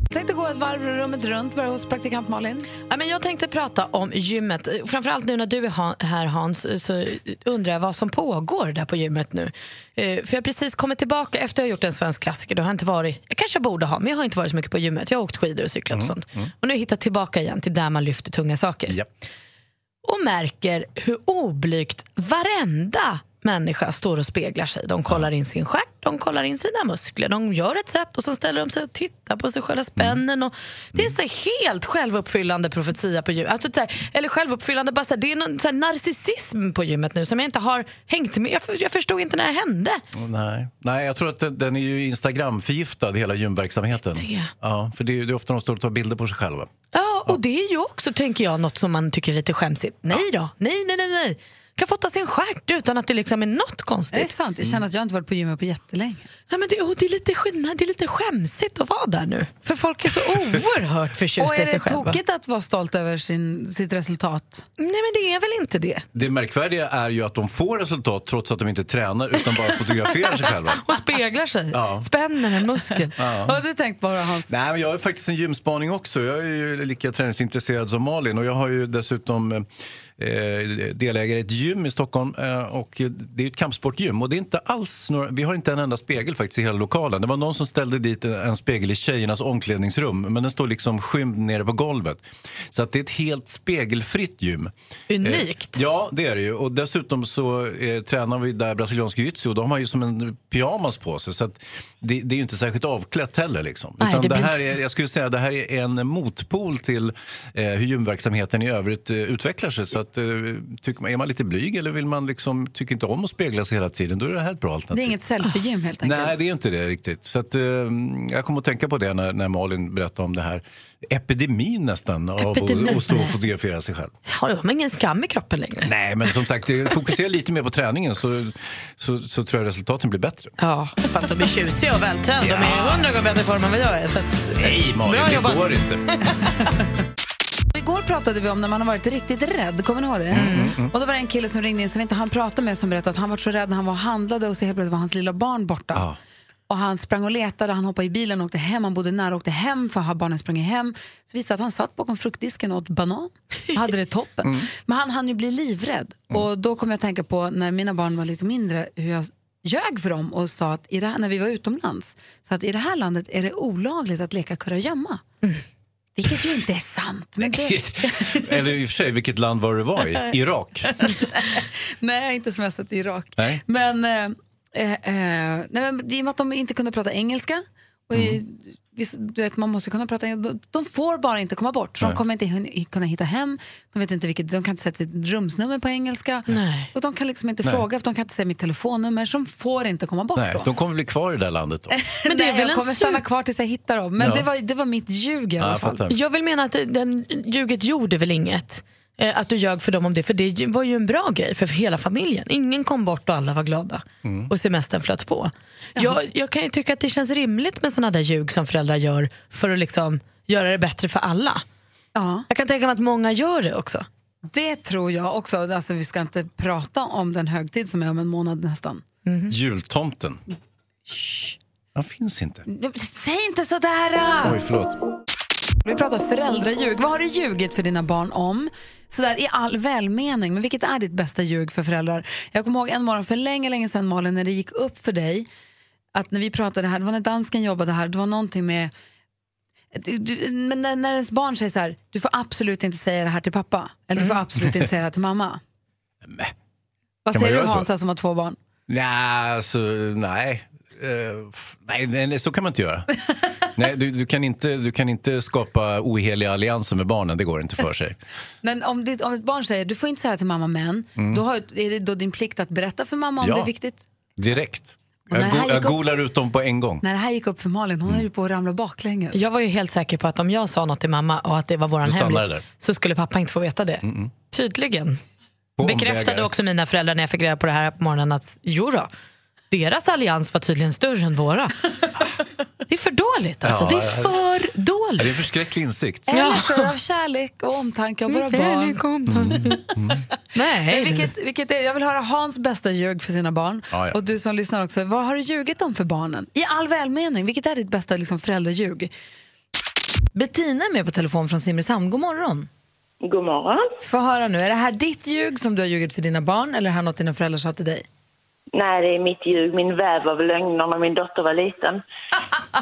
Jag tänkte gå ett varv rummet runt, börja hos praktikant Malin. Ja, men jag tänkte prata om gymmet. Framförallt nu när du är här Hans så undrar jag vad som pågår där på gymmet nu. Eh, för jag har precis kommit tillbaka efter att ha gjort en svensk klassiker. Då har jag inte varit, jag kanske borde ha, men jag har inte varit så mycket på gymmet. Jag har åkt skidor och cyklat och Mm, sånt. Och nu jag hittat tillbaka igen till där man lyfter tunga saker. Ja. Och märker hur oblygt varenda människa står och speglar sig. De kollar in sin stjärt, de kollar in sina muskler. De gör ett sätt och så ställer de sig och tittar på sig själva spännen. Och det är så helt självuppfyllande profetia på gymmet. Alltså, här, eller självuppfyllande, bara här, det är någon så här, narcissism på gymmet nu som jag inte har hängt med. Jag, jag förstod inte när det hände. Nej. Nej, jag tror att den, den är ju Instagram-förgiftad, hela gymverksamheten. Det. Ja, för det är, det är ofta de står och tar bilder på sig själva. Ja, och det är ju också, tänker jag, något som man tycker är lite skämsigt. Nej då, nej, nej, nej. nej. Kan fota sin stjärt utan att det liksom är något Är det konstigt. sant? Jag känner att jag inte varit på gymmet på jättelänge. Nej, men det, och det, är lite, skillnad- det är lite skämsigt att vara där nu. För folk är så oerhört Och förtjusta i är sig det själva. tokigt att vara stolt över sin, sitt resultat? Nej men det är väl inte det. Det märkvärdiga är ju att de får resultat trots att de inte tränar utan bara fotograferar sig själva. Och speglar sig. Ja. Spänner en muskel. Vad har du tänkt på då, Hans? Nej, men jag har faktiskt en gymspaning också. Jag är ju lika träningsintresserad som Malin och jag har ju dessutom eh, delägare i ett gym i Stockholm eh, och det är ett kampsportgym och det är inte alls några, vi har inte en enda spegel faktiskt i hela lokalen. Det var någon som ställde dit en spegel i tjejernas omklädningsrum men den står liksom skymd nere på golvet. Så att det är ett helt spegelfritt gym. Unikt. Eh, ja, det är det ju. Och dessutom så eh, tränar vi där brasiliansk jiu-jitsu och de har ju som en pyjamas på sig. Så att det, det är ju inte särskilt avklätt heller. Liksom. Nej, Utan det det, här inte- är, jag skulle säga det här är en motpol till eh, hur gymverksamheten i övrigt eh, utvecklar sig. Så att, eh, tycker man, är man lite blyg eller vill man liksom, tycker inte om att spegla sig hela tiden, då är det här ett bra alternativ. Det är inget selfie-gym helt enkelt. Nej, det är inte det riktigt. Så att, eh, jag kommer att tänka på det när, när Malin berättade om det här epidemin nästan Epidemi. av att, att stå och fotografera sig själv. Har de ingen skam i kroppen längre? Nej, men som sagt, eh, fokusera lite mer på träningen så, så, så tror jag resultaten blir bättre. Ja, fast de är tjusiga och vältränade. De är hundra gånger bättre i form än vad jag är. Så att, Nej, Malin, Bra det jobbat. går inte. Igår pratade vi om när man har varit riktigt rädd, kommer ni ihåg det? Och då var det en kille som ringde in som vi inte han prata med som berättade att han var så rädd när han var och handlade och så helt plötsligt var hans lilla barn borta. Ja. Och han sprang och letade, han hoppade i bilen och åkte hem, han bodde nära och åkte hem för att ha barnen sprungit hem. Så visade att han satt bakom fruktdisken och åt banan och hade det toppen. Men han hann ju bli livrädd. Och då kom jag att tänka på när mina barn var lite mindre hur jag ljög för dem och sa att i det här, när vi var utomlands, så att i det här landet är det olagligt att leka kurragömma. Vilket ju inte är sant. Men det, Eller i och för sig, vilket land var det var i? Irak? nej, jag har inte semestrat i Irak. Nej. Men, eh, eh, eh, nej, men i och med att de inte kunde prata engelska, och i, Mm. visst, du vet, man måste kunna prata de, de får bara inte komma bort. För de kommer inte kunna hitta hem, de, vet inte vilket, de kan inte sätta sitt rumsnummer på engelska. Nej. Och de kan liksom inte Nej. fråga, för de kan inte säga mitt telefonnummer, så de får inte komma bort Nej, då. de kommer bli kvar i det där landet då. Men det är Nej, väl jag kommer stanna kvar tills jag hittar dem. Men Ja. det, var, det var mitt ljug i Ja, alla jag fall. fattar. Jag vill mena att den ljuget gjorde väl inget. Eh, Att du ljög för dem om det, för det var ju en bra grej för hela familjen. Ingen kom bort och alla var glada. Och semestern flöt på. Jag, jag kan ju tycka att det känns rimligt med såna där ljug som föräldrar gör för att liksom göra det bättre för alla. Ja. Jag kan tänka mig att många gör det också. Det tror jag också. Alltså, vi ska inte prata om den högtid som är om en månad nästan. Jultomten. Han finns inte. Säg inte sådär! Oj, förlåt. Vi pratar föräldraljug. Vad har du ljugit för dina barn om? Sådär i all välmening. Men vilket är ditt bästa ljug för föräldrar? Jag kommer ihåg en morgon för länge, länge sedan Malin, när det gick upp för dig att när vi pratade här, det var när dansken jobbade här, det var någonting med du, du, men när, när ens barn säger så här, du får absolut inte säga det här till pappa. Eller du får absolut inte säga det här till mamma. Nej. Vad Kan säger du? Hansa som har två barn? Nej, alltså, nej. Eh, nej, nej, nej, så kan man inte göra. nej, du, du, kan inte, du kan inte skapa oheliga allianser med barnen, det går inte för sig. Men om, ditt, om ett barn säger du får inte säga det till mamma men, då har, är det då din plikt att berätta för mamma om Mm. Ja. det är viktigt? Direkt. Jag, go, jag gick upp- golar ut dem på en gång. När det här gick upp för Malin, hon höll ju på att ramla baklänges. Jag var ju helt säker på att om jag sa något till mamma och att det var våran hemlis så skulle pappa inte få veta det. Tydligen. På Bekräftade omvägar. också mina föräldrar när jag fick reda på det här på morgonen att jo då, Deras allians var tydligen större än våra. Det är för dåligt alltså. Ja, det är för Det är dåligt. en förskräcklig insikt. Eller så av kärlek och omtanke om våra barn. Nej, Vilket, vilket är, jag vill höra Hans bästa ljug för sina barn. Ja, ja. Och du som lyssnar också, vad har du ljugit om för barnen? I all välmening, vilket är ditt bästa liksom, föräldraljug? Bettina är med på telefon från Simrishamn. God morgon. God morgon. Få höra nu, är det här ditt ljug som du har ljugit för dina barn eller är det här något dina föräldrar sa till dig? Nej, det är mitt ljug. Min väv av lögner när min dotter var liten.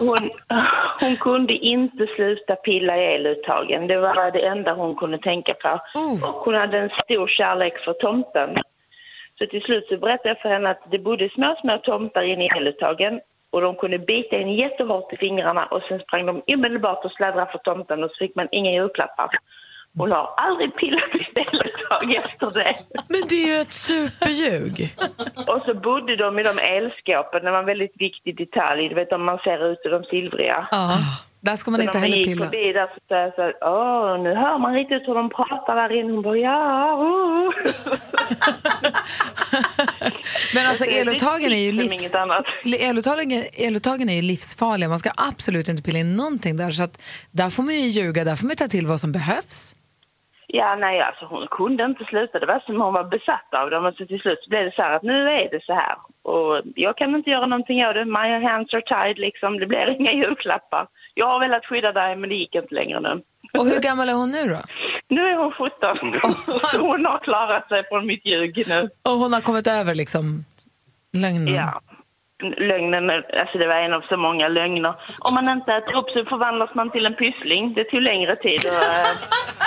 Hon, hon kunde inte sluta pilla i eluttagen. Det var det enda hon kunde tänka på. Och hon hade en stor kärlek för tomten. Så till slut så berättade jag för henne att det bodde små, små tomtar inne i eluttagen. Och de kunde bita in jättehårt i fingrarna och sen sprang de omedelbart och sladdrade för tomten och så fick man inga julklappar. Hon har aldrig pillat i ett eluttag efter det. Men det är ju ett superljug. Och så bodde de i de elskåpen, det var en väldigt viktig detalj. Du vet om man ser ut i de silvriga. Ja. Där ska man Så inte när man heller gick pilla. förbi där så sa jag så här, åh, nu hör man riktigt hur de pratar där inne. Hon bara, ja, oh. Men alltså eluttagen är ju livs... Eluttagen, eluttagen är ju livsfarliga. Man ska absolut inte pilla in någonting där. Så att där får man ju ljuga, där får man ta till vad som behövs. Ja, nej, alltså hon kunde inte sluta. Det var som hon var besatt av dem. Och så till slut så blev det så här att nu är det så här. Och jag kan inte göra någonting av det. My hands are tied, liksom. Det blir inga julklappar. Jag har velat skydda dig, men det gick inte längre nu. Och hur gammal är hon nu då? Nu är hon 17. Så hon har klarat sig från mitt ljug nu. Och hon har kommit över liksom lögnen? Ja. Lögnen, alltså det var en av så många lögner. Om man inte äter upp så förvandlas man till en pyssling. Det tog längre tid. Och,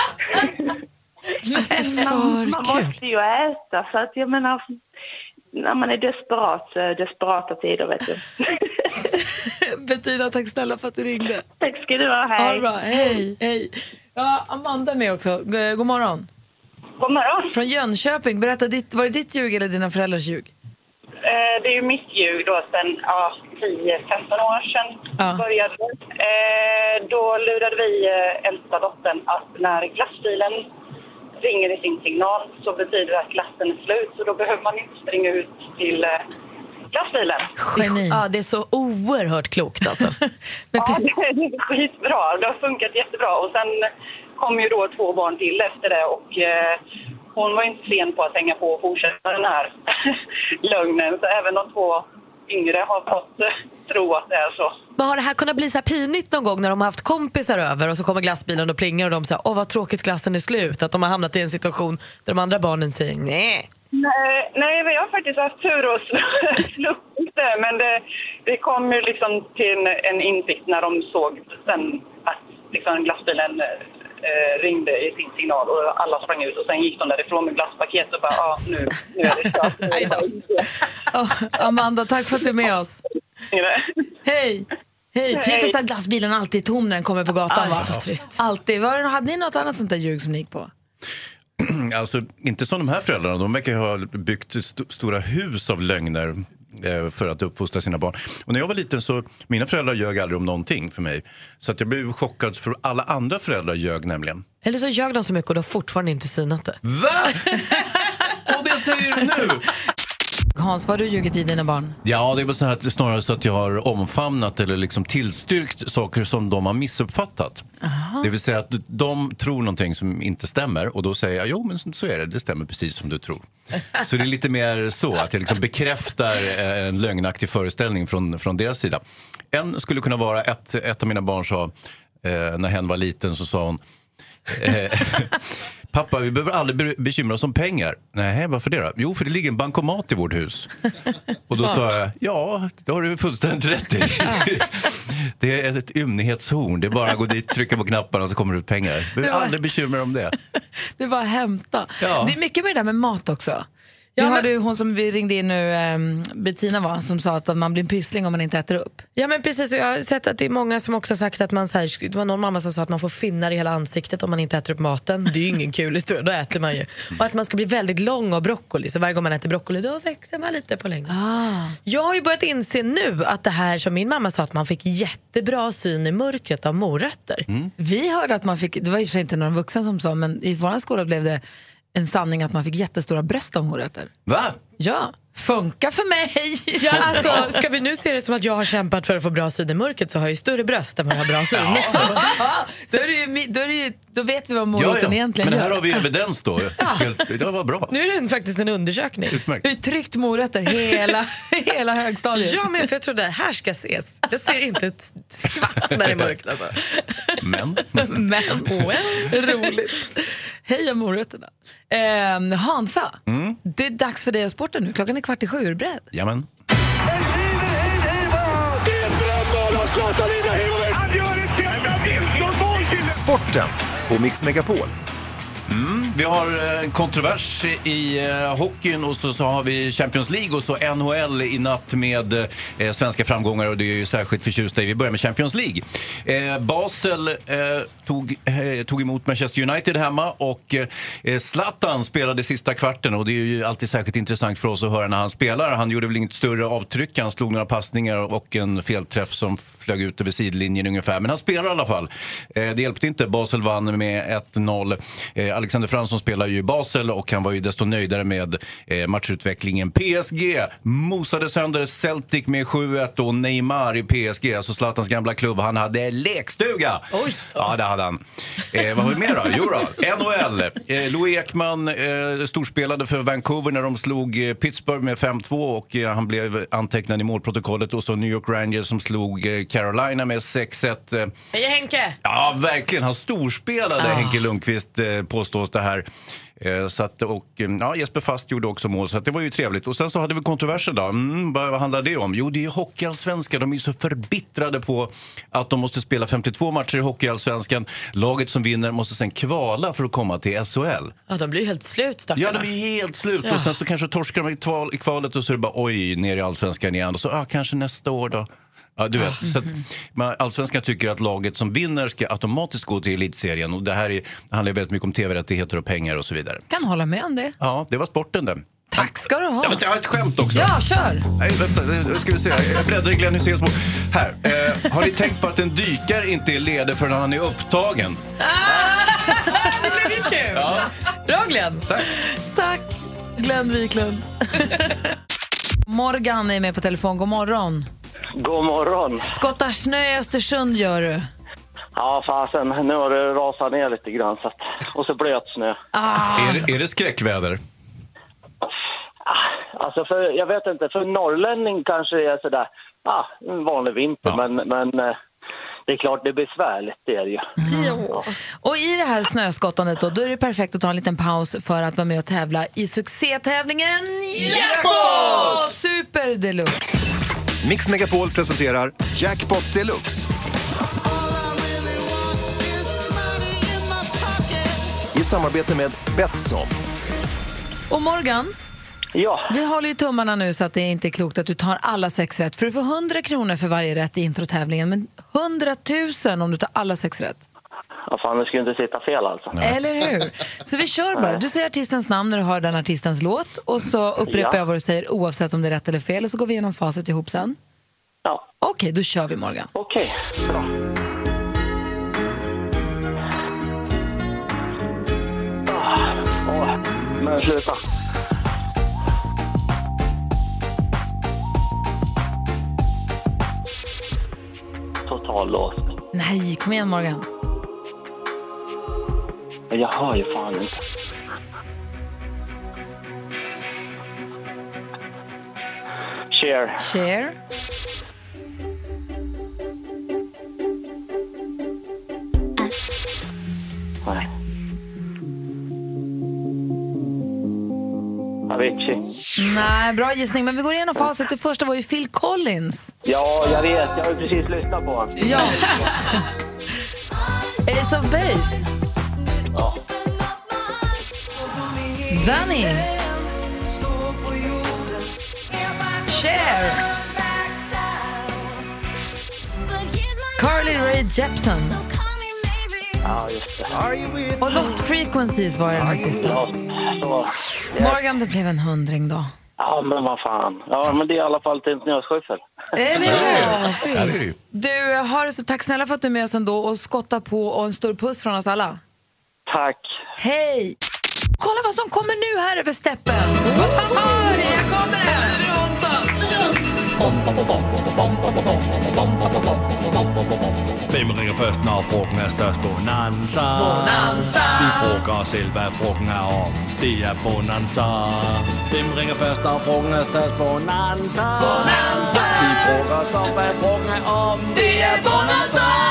Alltså, man, man måste ju äta, så att jag menar... När man är desperat så är desperata tider, vet du. Bettina, tack snälla för att du ringde. Tack ska du ha, hej. bra. Hej, hej. Ja, Amanda är med också. God morgon. God morgon. Från Jönköping. Berätta, ditt, var det ditt ljug eller dina föräldrars ljug? Eh, det är ju mitt ljug då sen ja, 10-15 år sedan Ja. började. Eh, då lurade vi eh, äldsta dottern att när glassbilen ringer i sin signal så betyder det att glassen är slut. Så då behöver man inte springa ut till eh, glassbilen. Geni. Ja, det är så oerhört klokt alltså. Men Ja, te- det är skitbra. Det har funkat jättebra. Och sen kom ju då två barn till efter det och hon var inte sen på att hänga på och fortsätta den här lögnen. Så även de två yngre har fått eh, tro att det är så. Men har det här kunnat bli så här pinigt någon gång när de har haft kompisar över och så kommer glassbilen och plingar och de säger åh vad tråkigt glassen är slut. Att de har hamnat i en situation där de andra barnen säger nej. Nej, nej, vi har faktiskt haft tur och sl- sluppit det. Men det, det kom ju liksom till en, en insikt när de såg sen att liksom glassbilen eh, ringde i sin signal och alla sprang ut och sen gick de därifrån med glasspaket och bara ja, nu, nu är det kört. Nu är det Ja, Amanda, tack för att du är med oss. bara- Hej! Hej! Typiskt att glassbilen alltid är tom när den kommer på gatan. Aj, va? så trist. Alltid. Var, hade ni något annat sånt där ljug som ni gick på? Alltså, inte som de här föräldrarna. De verkar ha byggt st stora hus av lögner för att uppfostra sina barn. Och när jag var liten så, mina föräldrar ljög aldrig om någonting för mig. Så att jag blev chockad för alla andra föräldrar ljög nämligen. Eller så ljög de så mycket och de har fortfarande inte synat det. Va? Och det säger du nu? Hans, vad har du ljugit i dina barn? Ja, det är väl så här att, snarare så att jag har omfamnat eller liksom tillstyrkt saker som de har missuppfattat. Det vill säga att de tror någonting som inte stämmer och då säger jag jo men så är det, det stämmer precis som du tror. Så det är lite mer så att jag liksom bekräftar eh, en lögnaktig föreställning från, från deras sida. En skulle kunna vara, ett, ett av mina barn sa, eh, när hen var liten så sa hon eh, Pappa, vi behöver aldrig be- bekymra oss om pengar. Nej, varför det då? Jo, för det ligger en bankomat i vårt hus. Och då sa jag, ja, det har du fullständigt rätt i. det är ett ymnighetshorn. Det är bara att gå dit, trycka på knapparna och så kommer det ut pengar. Vi behöver aldrig bekymra om det. Det var att hämta. Ja. Det är mycket med det där med mat också. Ja, vi men- hörde ju hon som vi ringde in nu, um, Bettina var, som sa att man blir en pyssling om man inte äter upp. Ja men precis, och jag har sett att det är många som också har sagt att man så här, det var någon mamma som sa att man får finnar i hela ansiktet om man inte äter upp maten. Det är ju ingen kul historia, då äter man ju. Och att man ska bli väldigt lång av broccoli, så varje gång man äter broccoli då växer man lite på längden. Jag har ju börjat inse nu att det här som min mamma sa att man fick jättebra syn i mörkret av morötter. Vi hörde att man fick, det var sig inte någon vuxen som sa, men i vår skola blev det en sanning att man fick jättestora bröst av morötter. Va? Ja, funkar för mig. Ja, alltså, ska vi nu se det som att jag har kämpat för att få bra syn i mörkret så har jag ju större bröst än vad jag har bra syn. då, är ju, då, är ju, då vet vi vad Ja, moroten ja. egentligen Men här gör. har vi evidens då. Helt, det var bra. Nu är det faktiskt en undersökning. Utmärkt. Ju tryckt morötter hela, hela högstadiet. Ja, men för jag trodde här ska ses. Jag ser inte ett skvatt när det är mörkt. Alltså. Men, Men roligt. Heja morötterna. Eh, Hansa, det är dags för dig och sporten nu. Klockan är kvart i sju. Är du beredd? jamen. Sporten på Mix Megapol. Vi har en kontrovers i eh, hockeyn och så, så har vi Champions League och så NHL i natt med eh, svenska framgångar och det är ju särskilt förtjusta i. Vi börjar med Champions League. Eh, Basel eh, tog, eh, tog emot Manchester United hemma och eh, Zlatan spelade sista kvarten och det är ju alltid särskilt intressant för oss att höra när han spelar. Han gjorde väl inget större avtryck, han slog några passningar och en felträff som flög ut över sidlinjen ungefär. Men han spelar i alla fall. Eh, det hjälpte inte, Basel vann med 1-0. Eh, Alexander Fransson spelar ju i Basel och han var ju desto nöjdare med eh, matchutvecklingen. PSG mosade sönder Celtic med 7-1 och Neymar i PSG, alltså Zlatans gamla klubb, han hade lekstuga. Oj. Ja, det hade han. Eh, vad har vi mer då? Jo då, NHL. Eh, Louis Ekman eh, storspelade för Vancouver när de slog eh, Pittsburgh med 5-2 och eh, han blev antecknad i målprotokollet. Och så New York Rangers som slog eh, Carolina med 6-1. Eh, Hej Henke! Ja, verkligen. Han storspelade, Henke Lundqvist, eh, påstås det här. Eh, Så att, och, eh, ja, Jesper Fast gjorde också mål, så det var ju trevligt. Och sen så hade vi kontroversen då. Mm, vad, handlar det om? Jo, det är Hockeyallsvenskan. De är så förbittrade på att de måste spela 52 matcher i Hockeyallsvenskan. Laget som vinner måste sen kvala för att komma till SHL. Ja, de blir helt slut stackarna. Ja, de är helt slut. Ja. Och sen så kanske torskar de i, kval, i kvalet och så är det bara oj, ner i allsvenskan igen. Och så ah, kanske nästa år då. Ja, du vet. Så att, man, allsvenskan tycker att laget som vinner ska automatiskt gå till elitserien. Och det här är, handlar väldigt mycket om tv-rättigheter och pengar och så vidare. Kan hålla med om det. Ja, det var sporten det. Tack ska du ha. Ja, men jag har ett skämt också. Ja, kör! Nej, vänta, ska vi se. Jag bläddrar i Glenn Hyséns bok. Här. Eh, har ni tänkt på att en dykare inte är ledig förrän han är upptagen? Det blev ju kul! Bra Glenn! Tack. Tack, Glenn Wiklund. Morgan är med på telefon. God morgon. God morgon. Skottar snö i Östersund gör du. Ja, fasen. Nu har det rasat ner lite grann. Så att, och så blöt snö. Är, det, är det skräckväder? Alltså, för, jag vet inte. För norrlänning kanske det är sådär, ah, en vanlig vinter. Ja. Men, men eh, det är klart, det är besvärligt. Det är det ju. Och i det här snöskottandet då, då är det perfekt att ta en liten paus för att vara med och tävla i succétävlingen Jackpot! Super deluxe. Mix Megapol presenterar Jackpot Deluxe. I samarbete med Betsson. Och Morgan, Ja, vi håller ju tummarna nu så att det inte är klokt att du tar alla sex rätt. För du får 100 kronor för varje rätt i introtävlingen, men 100 000 om du tar alla sex rätt. Ja fan, det skulle inte sitta fel alltså. Eller hur? Så vi kör bara. Du säger artistens namn när du hör den artistens låt och så upprepar Ja. jag vad du säger oavsett om det är rätt eller fel och så går vi igenom facit ihop sen. Ja, Okej, då kör vi Morgan. okej. Bra. Ah, åh, men sluta. Total låst. Nej, kom igen Morgan. Men Jag hör ju fan inte. Cher. Cher. Nej. Avicii. Nej, bra gissning. Men vi går igenom facit. Det första var ju Phil Collins. Ja, jag vet. Jag har ju precis lyssnat på honom. Ja. Ace of Base. Ja. Danny. Cher. Carly Rae Jepsen. ja, just det. Och Lost Frequencies var den här sista. Morgan, det blev en hundring då. Ja, men vad fan. Ja, men det är i alla fall till en snöskyffel. Eller hur? Du, har det så tack snälla för att du är med oss ändå och skotta på och en stor puss från oss alla. Tack. Hej! Kolla vad som kommer nu här över steppen! Hör, här kommer det! Hvem ringer først, når frugten er størst? Bonanza. Bonanza. Vi frågar os selv, hvad frugten er om. Det er Bonanza. Hvem ringer først, når frugten er størst? Bonanza. Bonanza. Vi frågar os om, hvad frugten er om. Det är Bonanza!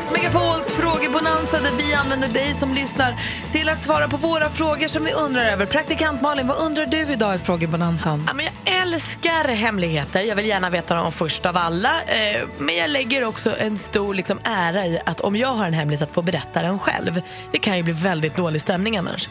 Mix Megapols frågebonanza där vi använder dig som lyssnar till att svara på våra frågor som vi undrar över. Praktikant Malin, vad undrar du idag i frågebonanzan? Ja, men jag älskar hemligheter. Jag vill gärna veta dem först av alla. Eh, men jag lägger också en stor liksom, ära i att om jag har en hemlis att få berätta den själv. Det kan ju bli väldigt dålig stämning annars.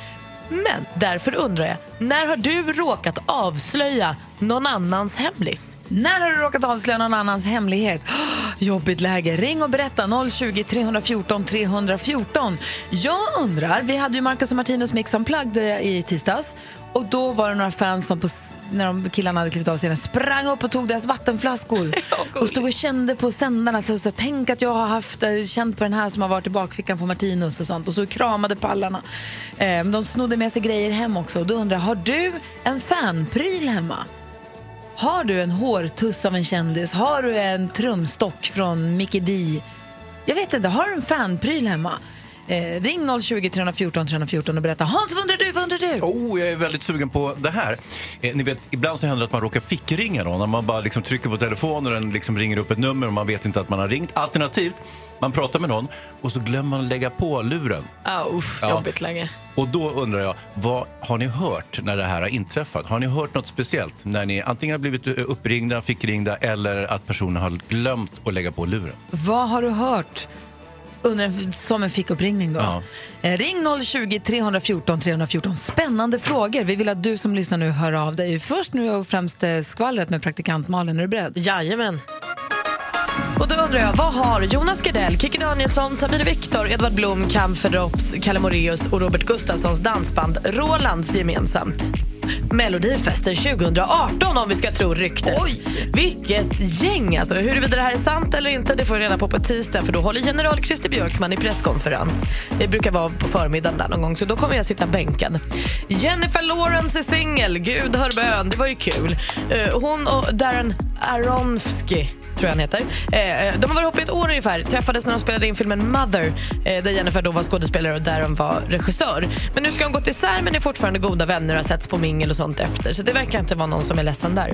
Men därför undrar jag, när har du råkat avslöja någon annans hemlis? När har du råkat avslöja någon annans hemlighet? Jobbigt läge. Ring och berätta 020 314 314. Jag undrar, vi hade ju Marcus och Martinus Mix Unplugged i tisdags och då var det några fans som på, när de killarna hade klivit av scenen sprang upp och tog deras vattenflaskor och stod och kände på sändarna. Så, så, Tänk att jag har haft, eh, känt på den här som har varit i bakfickan på Martinus och sånt och så kramade pallarna. Eh, de snodde med sig grejer hem också och då undrar har du en fanpryl hemma? Har du en hårtuss av en kändis? Har du en trumstock från Mickey D? Jag vet inte, har du en fanpryl hemma? Eh, ring 020 314 314 och berätta. Hans, vad undrar du? Vad undrar du? Oh, jag är väldigt sugen på det här. Eh, ni vet, ibland så händer det att man råkar fickringa någon. När man bara liksom trycker på telefonen och den liksom ringer upp ett nummer och man vet inte att man har ringt. Alternativt, man pratar med någon och så glömmer man lägga på luren. Ah, usch, Ja. jobbigt läge. Och då undrar jag, vad har ni hört när det här har inträffat? Har ni hört något speciellt? När ni antingen har blivit eh, uppringda, fickringda eller att personen har glömt att lägga på luren? Vad har du hört? Under en, som en fickuppringning då. Ja. Eh, ring 020 314 314. Spännande frågor. Vi vill att du som lyssnar nu hör av dig. Först nu och främst eh, skvallret med praktikant Malin. Är du beredd? Jajamän. Och då undrar jag, vad har Jonas Gardell, Kikki Danielsson, Sabine Viktor, Edvard Blom, Cam Fedrops, Kalle Moraeus och Robert Gustafssons dansband Rolands gemensamt? Melodifesten 2018 om vi ska tro ryktet. Vilket gäng! Alltså, huruvida det här är sant eller inte det får vi reda på på tisdag för då håller general Christer Björkman i presskonferens. Det brukar vara på förmiddagen där någon gång så då kommer jag sitta bänkad. Jennifer Lawrence är singel, gud hör bön, det var ju kul. Eh, Hon och Darren Aronofsky tror jag han heter. Eh, de har varit ihop i ett år ungefär. Träffades när de spelade in filmen Mother eh, där Jennifer då var skådespelare och Darren var regissör. Men nu ska de gått isär men är fortfarande goda vänner och har setts på mingel och sånt efter. Så det verkar inte vara någon som är ledsen där.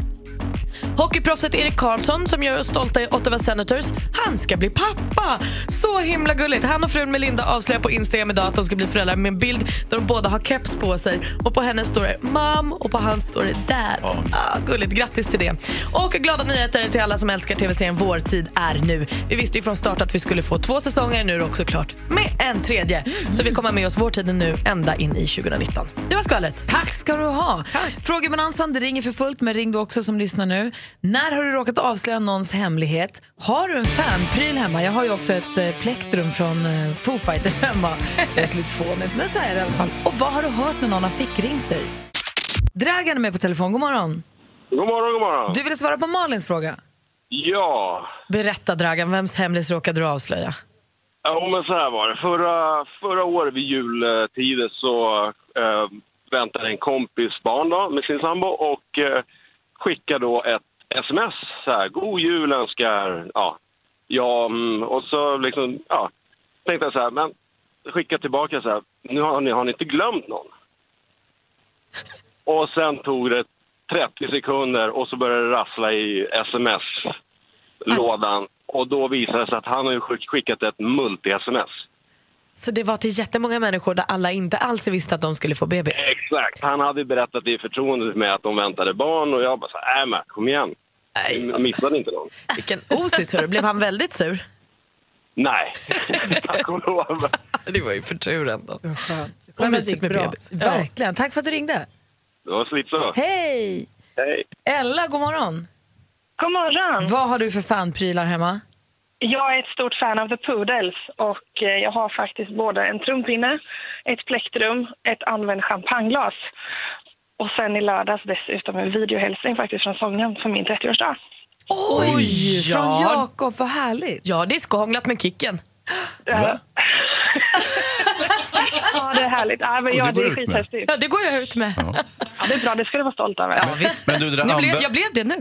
Hockeyproffset Erik Karlsson som gör oss stolta i Ottawa Senators, han ska bli pappa! Så himla gulligt. Han och frun Melinda avslöjar på Instagram idag att de ska bli föräldrar med en bild där de båda har keps på sig. Och på henne står det mam och på hans står det dad. Ah, gulligt, grattis till det. Och glada nyheter till alla som älskar tv-serien Vår tid är nu. Vi visste ju från start att vi skulle få två säsonger, nu är det också klart med en tredje. Så vi kommer med oss Vår tid är nu ända in i 2019. Det var skvallret. Tack ska du ha. Frågebonanzan, det ringer för fullt, men ring du också som lyssnar nu. När har du råkat avslöja någons hemlighet? Har du en fanpryl hemma? Jag har ju också ett eh, plektrum från eh, Foo Fighters hemma. Det är lite fånigt, men så är det i alla fall. Och vad har du hört när någon har fickringt dig? Dragan är med på telefon. God morgon. God morgon, god morgon. Du ville svara på Malins fråga. Ja, Berätta Dragan, vems hemlis råkade du avslöja? ja men så här var det. Förra, förra året vid jultiden så eh, väntade en kompis barn då, med sin sambo och eh, skickade då ett sms så här, god jul önskar, ja, ja mm, och så liksom, ja, tänkte jag så här, men skicka tillbaka så här, nu har ni, har ni inte glömt någon? Och sen tog det 30 sekunder och så började det rassla i sms-lådan. Och då visade det sig att han har skickat ett multi-sms. Så det var till jättemånga människor där alla inte alls visste att de skulle få bebis? Exakt. Han hade berättat i förtroende med att de väntade barn och jag bara så här, äh men kom igen. Nej, Jag missade inte någon. vilken osis hörru. Blev han väldigt sur? Nej, tack och lov. Det var ju för tur ändå. Det mysigt med bra. bebis. Ja. Verkligen. Tack för att du ringde. Det var slitsamt. Hej! Hej. Ella, god morgon. God morgon. Vad har du för fanprylar hemma? Jag är ett stort fan av The Poodles och eh, jag har faktiskt både en trumpinne, ett plektrum, ett använt champagneglas och sen i lördags dessutom en videohälsning faktiskt från sången för min 30-årsdag. Oj! ja. Från Jakob, vad härligt. Ja, discohånglat med Kicken. Ja. det är härligt. Ja, men, Och ja, det det går är skithäftigt. Ja, det går jag ut med. Ja, det är bra, det ska du vara stolt över. Ja, visst. Men du, det nu blev, anvä- jag blev det nu.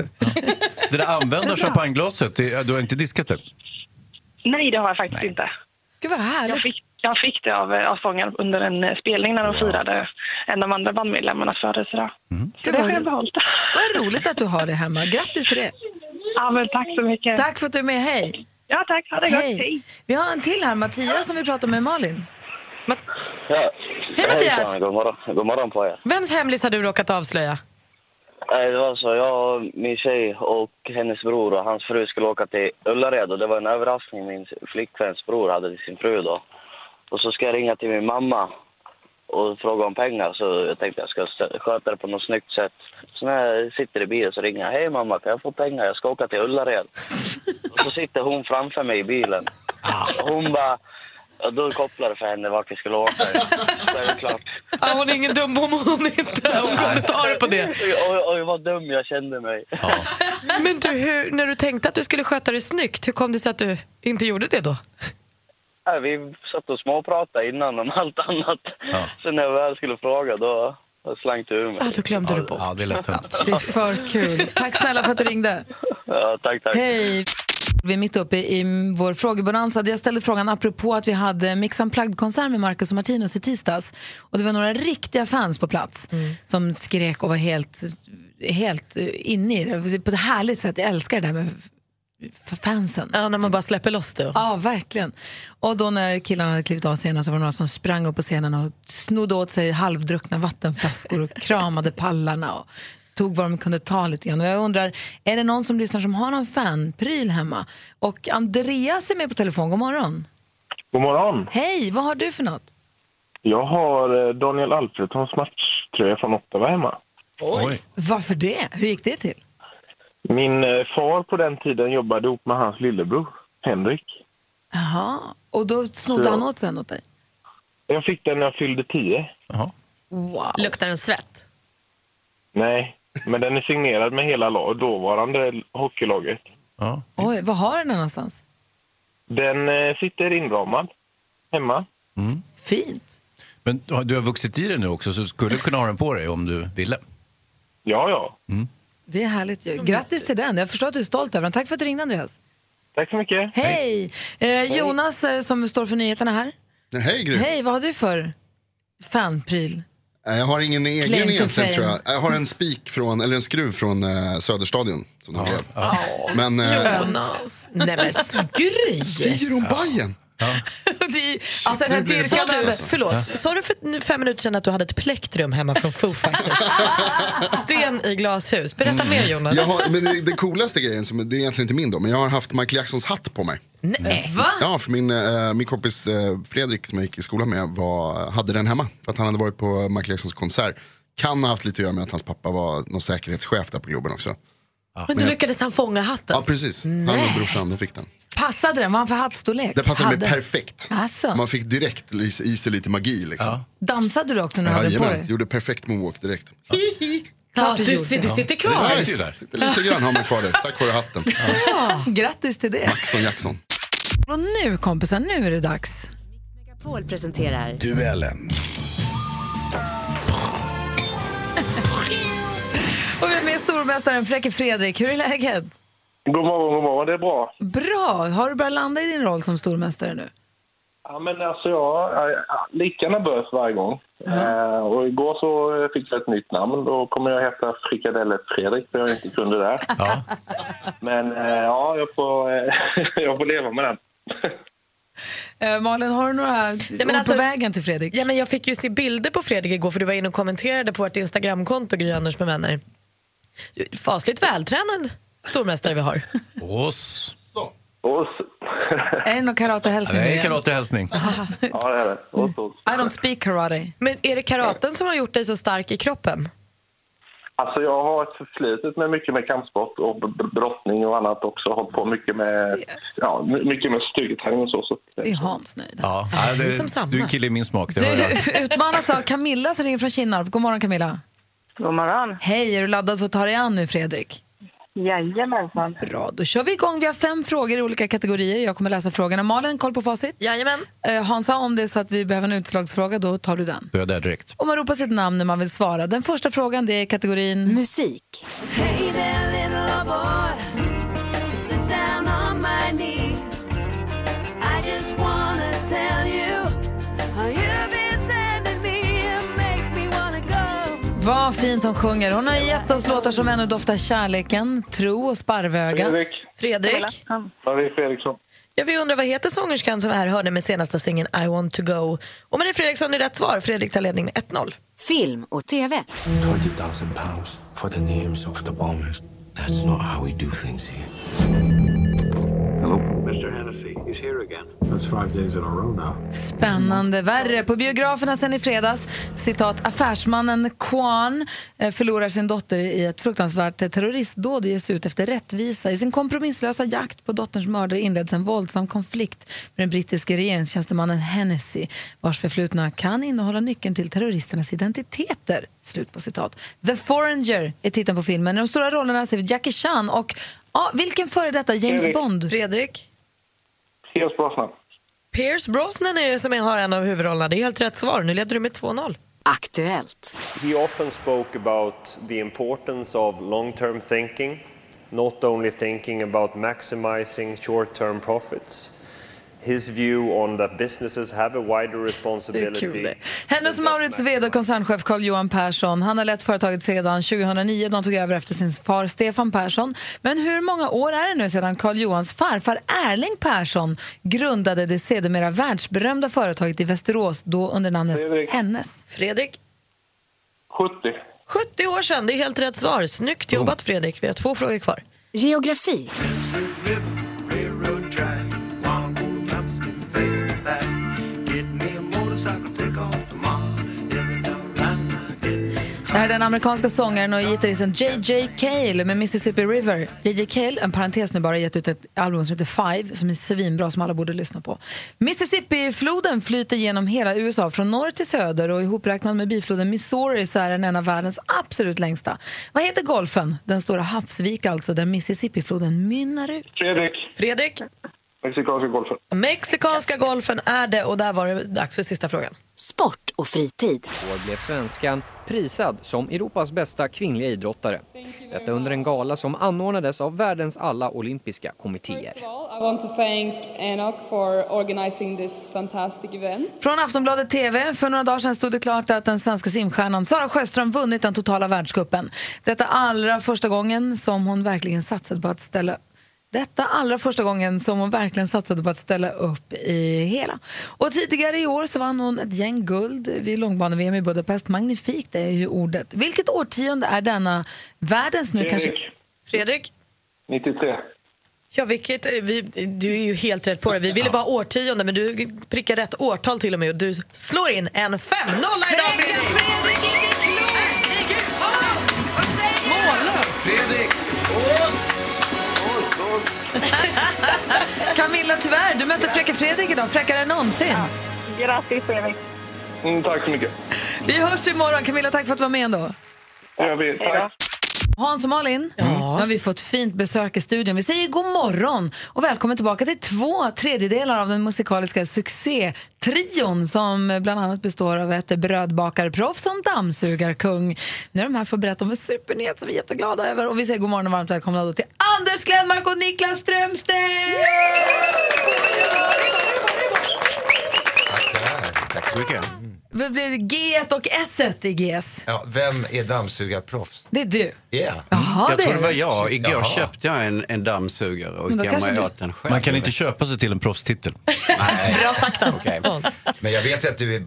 Det där använda champagneglaset, du har inte diskat det? Nej, det har jag faktiskt inte. Gud vad härligt. Jag fick, jag fick det av, av sångaren under en eh, spelning när de firade en av de andra bandmedlemmarnas födelsedag. Så Gud, det vad har jag behållit. Vad roligt att du har det hemma. Grattis till det. Ja, men tack så mycket. Tack för att du är med. Hej. Ja, tack. Ha det gott. Hej. Vi har en till här, Mattias, som vi pratar med Malin. Ja. Hej, Mattias. God morgon. God morgon på er. Vems hemlis har du råkat avslöja? Det var så, jag min tjej och hennes bror och hans fru skulle åka till Ullared och det var en överraskning min flickväns bror hade till sin fru då. Och så ska jag ringa till min mamma och fråga om pengar så jag tänkte jag ska sköta det på något snyggt sätt. Så när jag sitter i bilen så ringer jag, hej mamma kan jag få pengar? Jag ska åka till Ullared. och så sitter hon framför mig i bilen. Och hon bara, ja, då kopplar det för henne vart vi skulle åka. Så är det klart. Ja, hon är ingen dum om hon inte ta det på det. Oj, oj, vad dum jag kände mig. Men du, hur, när du tänkte att du skulle sköta det snyggt, hur kom det sig att du inte gjorde det då? Nej, vi satt och småpratade innan om allt annat. Så när jag väl skulle fråga då, då slank det ur mig. Ja, då glömde du bort. Ja, det är lätt hänt. Det är för kul. Tack snälla för att du ringde. Ja, tack, tack. Hej. Vi är mitt uppe i vår frågebonanza. Jag ställde frågan apropå att vi hade Mix Unplugged-konsert med Marcus och Martinus i tisdags. Och det var några riktiga fans på plats som skrek och var helt, helt inne i det. På ett härligt sätt. Jag älskar det där med fansen. Ja, när man bara släpper loss det. Ja, verkligen. Och då när killarna hade klivit av scenen så var det några som sprang upp på scenen och snodde åt sig halvdruckna vattenflaskor och kramade pallarna och tog vad de kunde ta lite grann. Och jag undrar, är det någon som lyssnar som har någon fanpryl hemma? Och Andreas är med på telefon, god morgon. God morgon. Hej, vad har du för något? Jag har eh, Daniel Alfredsons matchtröja från Ottawa hemma. Oj. Varför det? Hur gick det till? Min eh, far på den tiden jobbade ihop med hans lillebror, Henrik. Jaha, och då snodde Så- han åt sen åt dig? Jag fick den när jag fyllde tio. Wow. Luktar den svett? Nej, men den är signerad med hela lag, dåvarande hockeylaget. Ja. Oj, vad har den någonstans? Den eh, sitter inramad hemma. Fint. Men du har- du vuxit i det nu också, så du skulle kunna ha den på dig om du ville. Ja, ja. Det är härligt ju. Grattis till den. Jag förstår att du är stolt över den. Tack för att du ringde Andreas. Tack så mycket. Hej! Eh, Jonas eh, som står för nyheterna här. Hej Gry. Hej, vad har du för fanpryl? Eh, Jag har ingen egen Claim egentligen tror jag. Jag har en spik från, eller en skruv från eh, Söderstadion. Som de drev. Men, eh, Jonas. Nej men Gry! säger de Bajen? Alltså den här blir det Sa dags, du, alltså. förlåt, sa du för fem minuter sedan att du hade ett plektrum hemma från Foo Fighters? Sten i glashus. Berätta mer Jonas. Jag har, men det, det coolaste grejen, som, det är egentligen inte min då, men jag har haft Michael Jacksons hatt på mig. Nej. Va? Ja, för min, eh, min kompis eh, Fredrik som jag gick i skolan med var, hade den hemma. För att han hade varit på Michael Jacksons konsert. Kan ha haft lite att göra med att hans pappa var någon säkerhetschef där på Globen också. Men då lyckades han fånga hatten? Ja, precis. Han och brorsan, de fick den. Passade den? Vad han för hattstorlek? Det passade mig Hade. perfekt. Alltså. Man fick direkt i sig lite magi. Liksom. Dansade du också när du hade på dig? gjorde perfekt moonwalk direkt. Ja, Klart du gjorde. det sitter kvar. Ja, sitter där. Sitter lite grann har man kvar det. Tack vare hatten. Grattis till det. Jackson Jackson. Och nu kompisar, nu är det dags. Paul presenterar Duellen. Stormästaren Fräcke Fredrik. Hur är läget? God morgon, god morgon. Det är bra. Bra. Har du börjat landa i din roll som stormästare nu? Ja, men alltså jag är lika nervös varje gång. Eh, och igår så fick jag ett nytt namn. Då kommer jag heta Frikadeller Fredrik, för jag inte kunde det. Ja. Men eh, ja, jag får, eh, jag får leva med den. Eh, Malin, har du några men ord alltså- på vägen till Fredrik? Ja, men jag fick ju se bilder på Fredrik igår för du var inne och kommenterade på vårt Instagramkonto Gry Anders med vänner. Fasligt vältränad stormästare vi har. Oss. Och Är det någon karatehälsning? Karatehälsning. ja, det är det. Så. I don't speak karate. Men är det karaten som har gjort dig så stark i kroppen? Alltså jag har ett förflutet med mycket med kampsport och brottning och annat också. Hållit på mycket med, ja, my- mycket med styrketräning och så. så. Det är Hans nöjd. Ja, ja, det är du är en kille i min smak. Du utmanas av Camilla som ringer från Kinnarp. God morgon Camilla. God morgon. Hej, är du laddad för att ta dig an nu Fredrik? Jajamensan. Bra, då kör vi igång. Vi har fem frågor i olika kategorier. Jag kommer läsa frågorna. Malin, koll på facit? Jajamän. Eh, Hansa, om det är så att vi behöver en utslagsfråga, då tar du den. Då är jag där direkt. Och man ropar sitt namn när man vill svara. Den första frågan det är kategorin... Musik. Hey there, Vad fint hon sjunger. Hon har gett oss låtar som ännu doftar kärleken, tro och sparvöga. Fredrik. Fredrik. Marie Fredriksson. Ja, vi undrar vad heter sångerskan som vi här hörde med senaste singeln I want to go. Och Marie Fredriksson är rätt svar. Fredrik tar ledning med 1-0. Film och TV. 20,000 pounds for the names of the bombers. That's not how we do things here. Hello? Mr. Hennessy, he's here again. That's five days in a row now. Spännande. Värre. På biograferna sen i fredags, citat, affärsmannen Kwan eh, förlorar sin dotter i ett fruktansvärt terroristdåd och ger sig ut efter rättvisa. I sin kompromisslösa jakt på dotterns mördare inleds en våldsam konflikt med den brittiske regeringstjänstemannen Hennessy vars förflutna kan innehålla nyckeln till terroristernas identiteter. Slut på citat. The Foreigner är titeln på filmen. I de stora rollerna ser vi Jackie Chan och ja, vilken före detta James Fredrik. Bond? Fredrik. Pierce Brosnan. Pierce Brosnan är det som har en av huvudrollerna. Det är helt rätt svar. Nu leder du med 2-0. Aktuellt. He often spoke about the importance of long term thinking, not only thinking about maximizing short term profits. His view on that businesses have a wider Det är responsibility. kul det. Hennes Maurits vd och koncernchef Carl-Johan Persson. Han har lett företaget sedan 2009 då han tog över efter sin far Stefan Persson. Men hur många år är det nu sedan Carl-Johans farfar Erling Persson grundade det sedermera världsberömda företaget i Västerås, då under namnet Fredrik. Hennes? Fredrik. 70. 70 år sedan. Det är helt rätt svar. Snyggt jobbat Fredrik. Vi har två frågor kvar. Geografi. Det här är den amerikanska sångaren och gitarristen J.J. Cale med Mississippi River. J.J. Cale, en parentes nu bara, gett ut ett album som heter Five som är svinbra som alla borde lyssna på. Mississippi-floden flyter genom hela USA från norr till söder och ihopräknad med bifloden Missouri så är den en av världens absolut längsta. Vad heter golfen? Den stora havsvik alltså där Mississippi-floden mynnar ut. Fredrik. Fredrik. Mexikanska golfen. Mexikanska golfen är det och där var det dags för sista frågan. Sport och fritid. år blev svenskan prisad som Europas bästa kvinnliga idrottare. Detta under en gala som anordnades av världens alla olympiska kommittéer. Från Aftonbladet TV. För några dagar sedan stod det klart att den svenska simstjärnan Sara Sjöström vunnit den totala världscupen. Detta allra första gången som hon verkligen satsade på att ställa detta allra första gången som hon verkligen satsade på att ställa upp i hela. Och tidigare i år så vann hon ett gäng guld vid långbane-VM i Budapest. Magnifikt är ju ordet. Vilket årtionde är denna världens nu Fredrik. kanske... Fredrik. 93. Ja, vilket, vi, du är ju helt rätt på det. Vi ville bara årtionde, men du prickar rätt årtal till och med. Och du slår in en 5-0 idag, Fredrik! Fredrik! Camilla, tyvärr, du möter Fräcka Fredrik idag. Fräckare än någonsin. Grattis, Fredrik. Mm, tack så mycket. Vi hörs imorgon. Camilla, tack för att du var med ändå. Gör vi. Tack. Hans och Malin, nu har vi fått fint besök i studion. Vi säger god morgon och välkommen tillbaka till två tredjedelar av den musikaliska succétrion som bland annat består av ett brödbakarproffs och en dammsugarkung. Nu är de här för att berätta om en supernyhet som vi är jätteglada över. Och vi säger god morgon och varmt välkomna då till Anders Glenmark och Niklas Strömstedt! Tack så mycket. G och S i GS. Ja, vem är dammsugarproffs? Det är du. Yeah. Jaha, jag det tror det var jag. Igår Jaha. köpte jag en, en dammsugare och du- åt den själv. Man kan inte köpa sig till en proffstitel. Bra sagt, Okej. Men jag vet ju att du är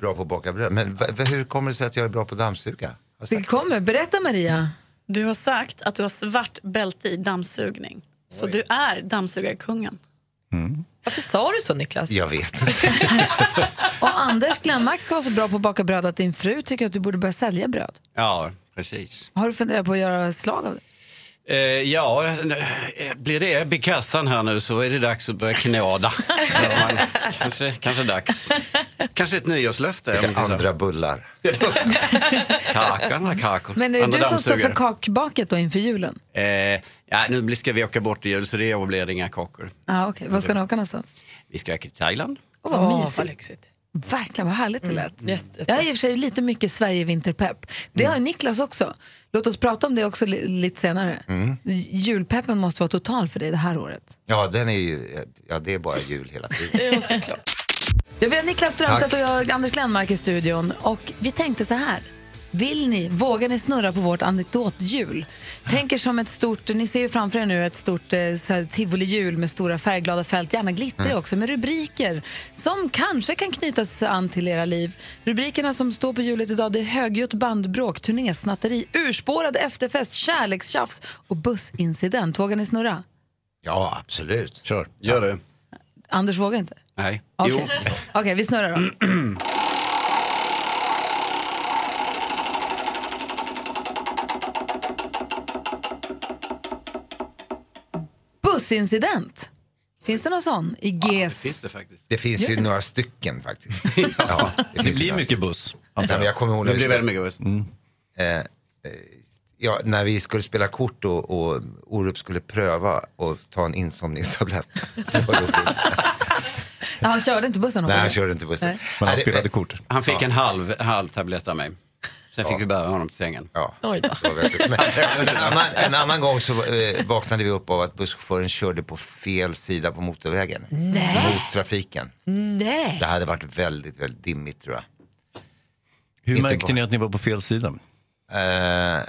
bra på att baka bröd. Men hur kommer det sig att jag är bra på dammsuga? Det kommer. Berätta Maria. Du har sagt att du har svart bälte i dammsugning. Så du är dammsugarkungen. Varför sa du så, Niklas? Jag vet inte. Och Anders Glenmark ska vara så bra på att baka bröd att din fru tycker att du borde börja sälja bröd. Ja, precis. Har du funderat på att göra slag av det? Eh, ja, eh, blir det ebb i kassan här nu så är det dags att börja knåda. Man, kanske, kanske dags. Kanske ett nyårslöfte. Andra bullar. Kakan, kakor. Men är det Andra du som står för kakbaket då inför julen? Eh, ja, nu blir- ska vi åka bort i jul så det år blir det inga kakor. Ja, okej. Var ska ni åka någonstans? Vi ska åka till Thailand. Åh, vad mysigt. vad lyxigt. Verkligen, vad härligt det lät. Mm, jätte- Jag har i och för sig lite mycket Sverige-vinterpepp. Det har Niklas också. Låt oss prata om det också li- lite senare. Mm. Julpeppen måste vara total för dig det här året. Ja, den är ju, ja, det är bara jul hela tiden. Ja, såklart. Ja, vi har Niklas Strömstedt Tack. och jag, Anders Glenmark i studion. Och vi tänkte så här. Vill ni, vågar ni snurra på vårt anekdothjul? Tänker som ett stort, ni ser ju framför er nu ett stort eh, tivoli-hjul med stora färgglada fält, gärna glitter Mm. också, med rubriker som kanske kan knytas an till era liv. Rubrikerna som står på hjulet idag det är högljutt bandbråk, turnésnatteri, urspårad efterfest, kärlekstjafs och bussincident. Vågar ni snurra? Ja, absolut. Kör. Gör det. Anders vågar inte? Nej. Okej, Okej, vi snurrar då. Bussincident. Finns det någon sån i GES? Finns det faktiskt. Det finns ju det? några stycken faktiskt. ja, Det finns blir mycket buss. Ja, men jag kommer ihåg Det när vi blir skulle- väldigt mycket buss. Eh, eh, ja, när vi skulle spela kort och, och Orup skulle pröva att ta en insomningstablett. Det. Ja, han körde inte bussen Nej, han körde inte bussen. Nej. Men han det- spelade kort. Han fick Ja. en halv, halv tablett av mig. Sen fick Ja. vi bära honom till sängen. Ja. Oj då. Men, en, annan, en annan gång så eh, vaknade vi upp av att busschauffören körde på fel sida på motorvägen. Nej. Mot trafiken. Nej. Det hade varit väldigt, väldigt dimmigt tror jag. Hur Inte märkte bara- ni att ni var på fel sida? Eh,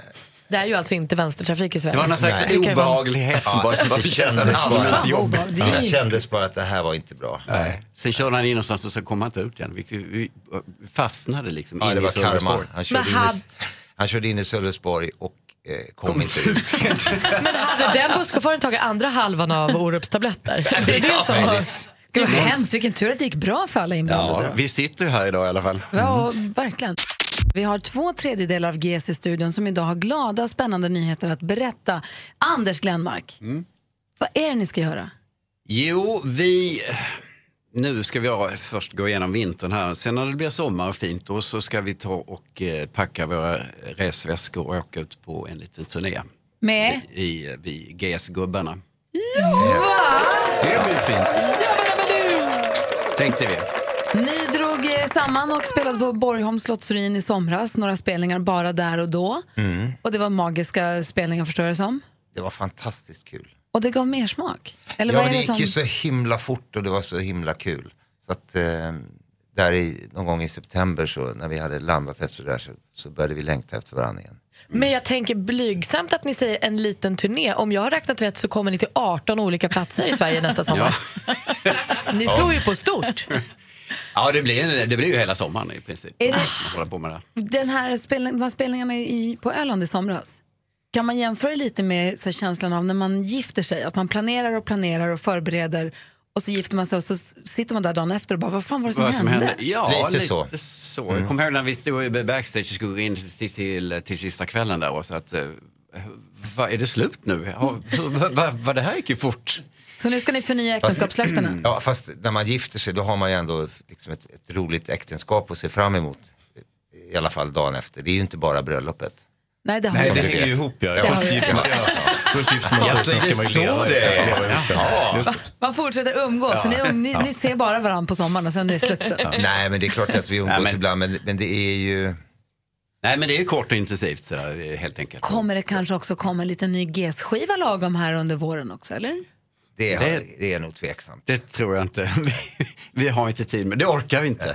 Det är ju alltså inte vänstertrafik i Sverige. Det var någon slags vara- obehaglighet som bara, som bara det, kändes allmänt jobbigt. det kändes bara att det här var inte bra. Nej. Sen körde han in någonstans och så kom han inte ut igen. Vi, vi, fastnade liksom Ja, in det i var. Sölvesborg. Han körde, Men in had- i, han körde in i Sölvesborg och eh, kom, inte ut. Men hade den busschauffören tagit andra halvan av Orups tabletter? Det är det som Ja. Gud vad hemskt, vilken tur att det gick bra för alla inblandade. Ja, vi sitter ju här idag i alla fall. Ja, verkligen. Vi har två tredjedelar av GS i studion som idag har glada och spännande nyheter att berätta. Anders Glenmark, Mm. vad är det ni ska göra? Jo, vi... Nu ska vi först gå igenom vintern här. Sen när det blir sommar och fint då så ska vi ta och eh, packa våra resväskor och åka ut på en liten turné. Med? I, eh, vi GS-gubbarna. Det blir fint. Tänkte vi. Ni drog er samman och spelade på Borgholms slottsruin i somras. Några spelningar bara där och då. Mm. Och det var magiska spelningar förstår jag det som. Det var fantastiskt kul. Och det gav mer smak. Eller ja, det det gick som... ju så himla fort och det var så himla kul. Så att eh, där i, någon gång i september så när vi hade landat efter det där så, så började vi längta efter varandra igen. Men jag tänker blygsamt att ni säger en liten turné. Om jag har räknat rätt så kommer ni till 18 olika platser i Sverige nästa sommar. Ni slår ju på stort. Ja, det blir, det blir ju hela sommaren i princip. Är det- man det. Den här spelning, de här spelningarna i, på Öland i somras. Kan man jämföra lite med så här, känslan av när man gifter sig? Att man planerar och planerar och förbereder och så gifter man sig och så sitter man där dagen efter och bara, vad fan var det som, Vad som hände? hände? Ja, Lite lite, så. så. Mm. Jag kommer ihåg när vi stod i backstage och skulle gå in till, till, till sista kvällen där och så att, eh, vad, är det slut nu? Vad, vad, vad det här gick ju fort. Så nu ska ni förnya äktenskapslöftena? Ja, fast när man gifter sig då har man ju ändå liksom ett, ett roligt äktenskap att se fram emot. I alla fall dagen efter. Det är ju inte bara bröllopet. Nej, det har Nej, det inte. hänger ju ihop. Ja. Först man sig, sen ska man ju leva. Ja. Man fortsätter umgås, så ni, um, ni, ni ser bara varandra på sommaren och sen är det slut sen. Nej, men det är klart att vi umgås Nej, men- ibland, men, men det är ju... Nej men det är kort och intensivt så, eh, helt enkelt. Kommer det kanske också komma en liten ny GES-skiva lagom här under våren också, eller? Det, har, Det- det är nog tveksamt. Det tror jag inte. Vi, vi har inte tid med det orkar vi inte.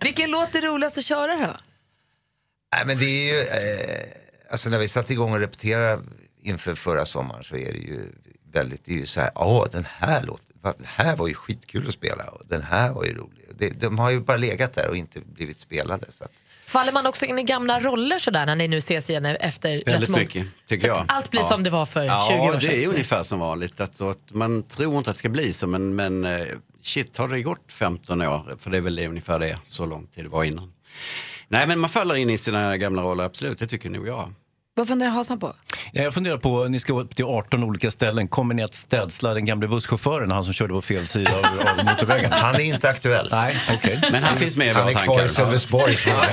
Vilken låt är roligast att köra då? Nej, men det är ju, eh, alltså när vi satte igång och repeterade inför förra sommaren så är det ju väldigt, det är ju så här, ja den här låten, den här var ju skitkul att spela och den här var ju rolig. Det, de har ju bara legat där och inte blivit spelade. Så att, Faller man också in i gamla roller sådär när ni nu ses igen efter rätt Väldigt mycket, tycker jag. Allt blir Ja. som det var för 20 Ja, år sedan. det är ungefär som vanligt. Alltså, att man tror inte att det ska bli så, men, men eh, shit, har det gått 15 år? För det är väl det, ungefär det, så lång tid det var innan. Nej, men man faller in i sina gamla roller, absolut. Det tycker nog jag. Vad funderar Hasan på? Ja, Jag funderar på, ni ska till 18 olika ställen. Kommer ni att städsla den gamle busschauffören, han som körde på fel sida av, av motorvägen? Han är inte aktuell. Nej, okej. Men han finns med i Han våra är kvar tankar. i Sölvesborg. Ja.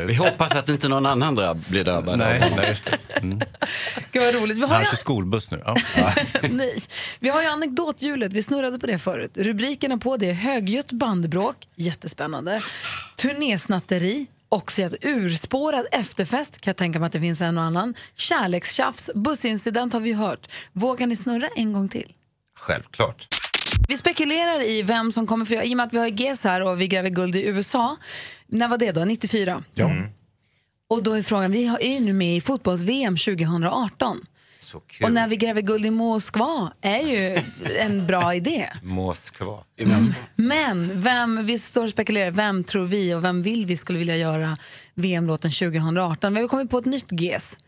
Vi hoppas att inte någon annan drabb, blir drabbad. Nej, nej, just det. Mm. Gud vad roligt. Vi har, Han ju, kör skolbuss nu. Ja. nej. vi har ju anekdothjulet, vi snurrade på det förut. Rubrikerna på det är högljutt bandbråk, jättespännande. Turnésnatteri, också ett urspårad efterfest, kan jag tänka mig att det finns en och annan. Kärlekstjafs, bussincident har vi hört. Vågar ni snurra en gång till? Självklart. Vi spekulerar i vem som kommer få, i och med att vi har GES här och vi gräver guld i USA. När var det då? 94? Ja. Och då är frågan, vi har- är ju nu med i fotbolls-VM 2018. Så kul. Och när vi gräver guld i Moskva är ju en bra idé. Moskva. Men vem, vi står och spekulerar, vem tror vi och vem vill vi skulle vilja göra VM-låten 2018? Vi har kommit på ett nytt GES.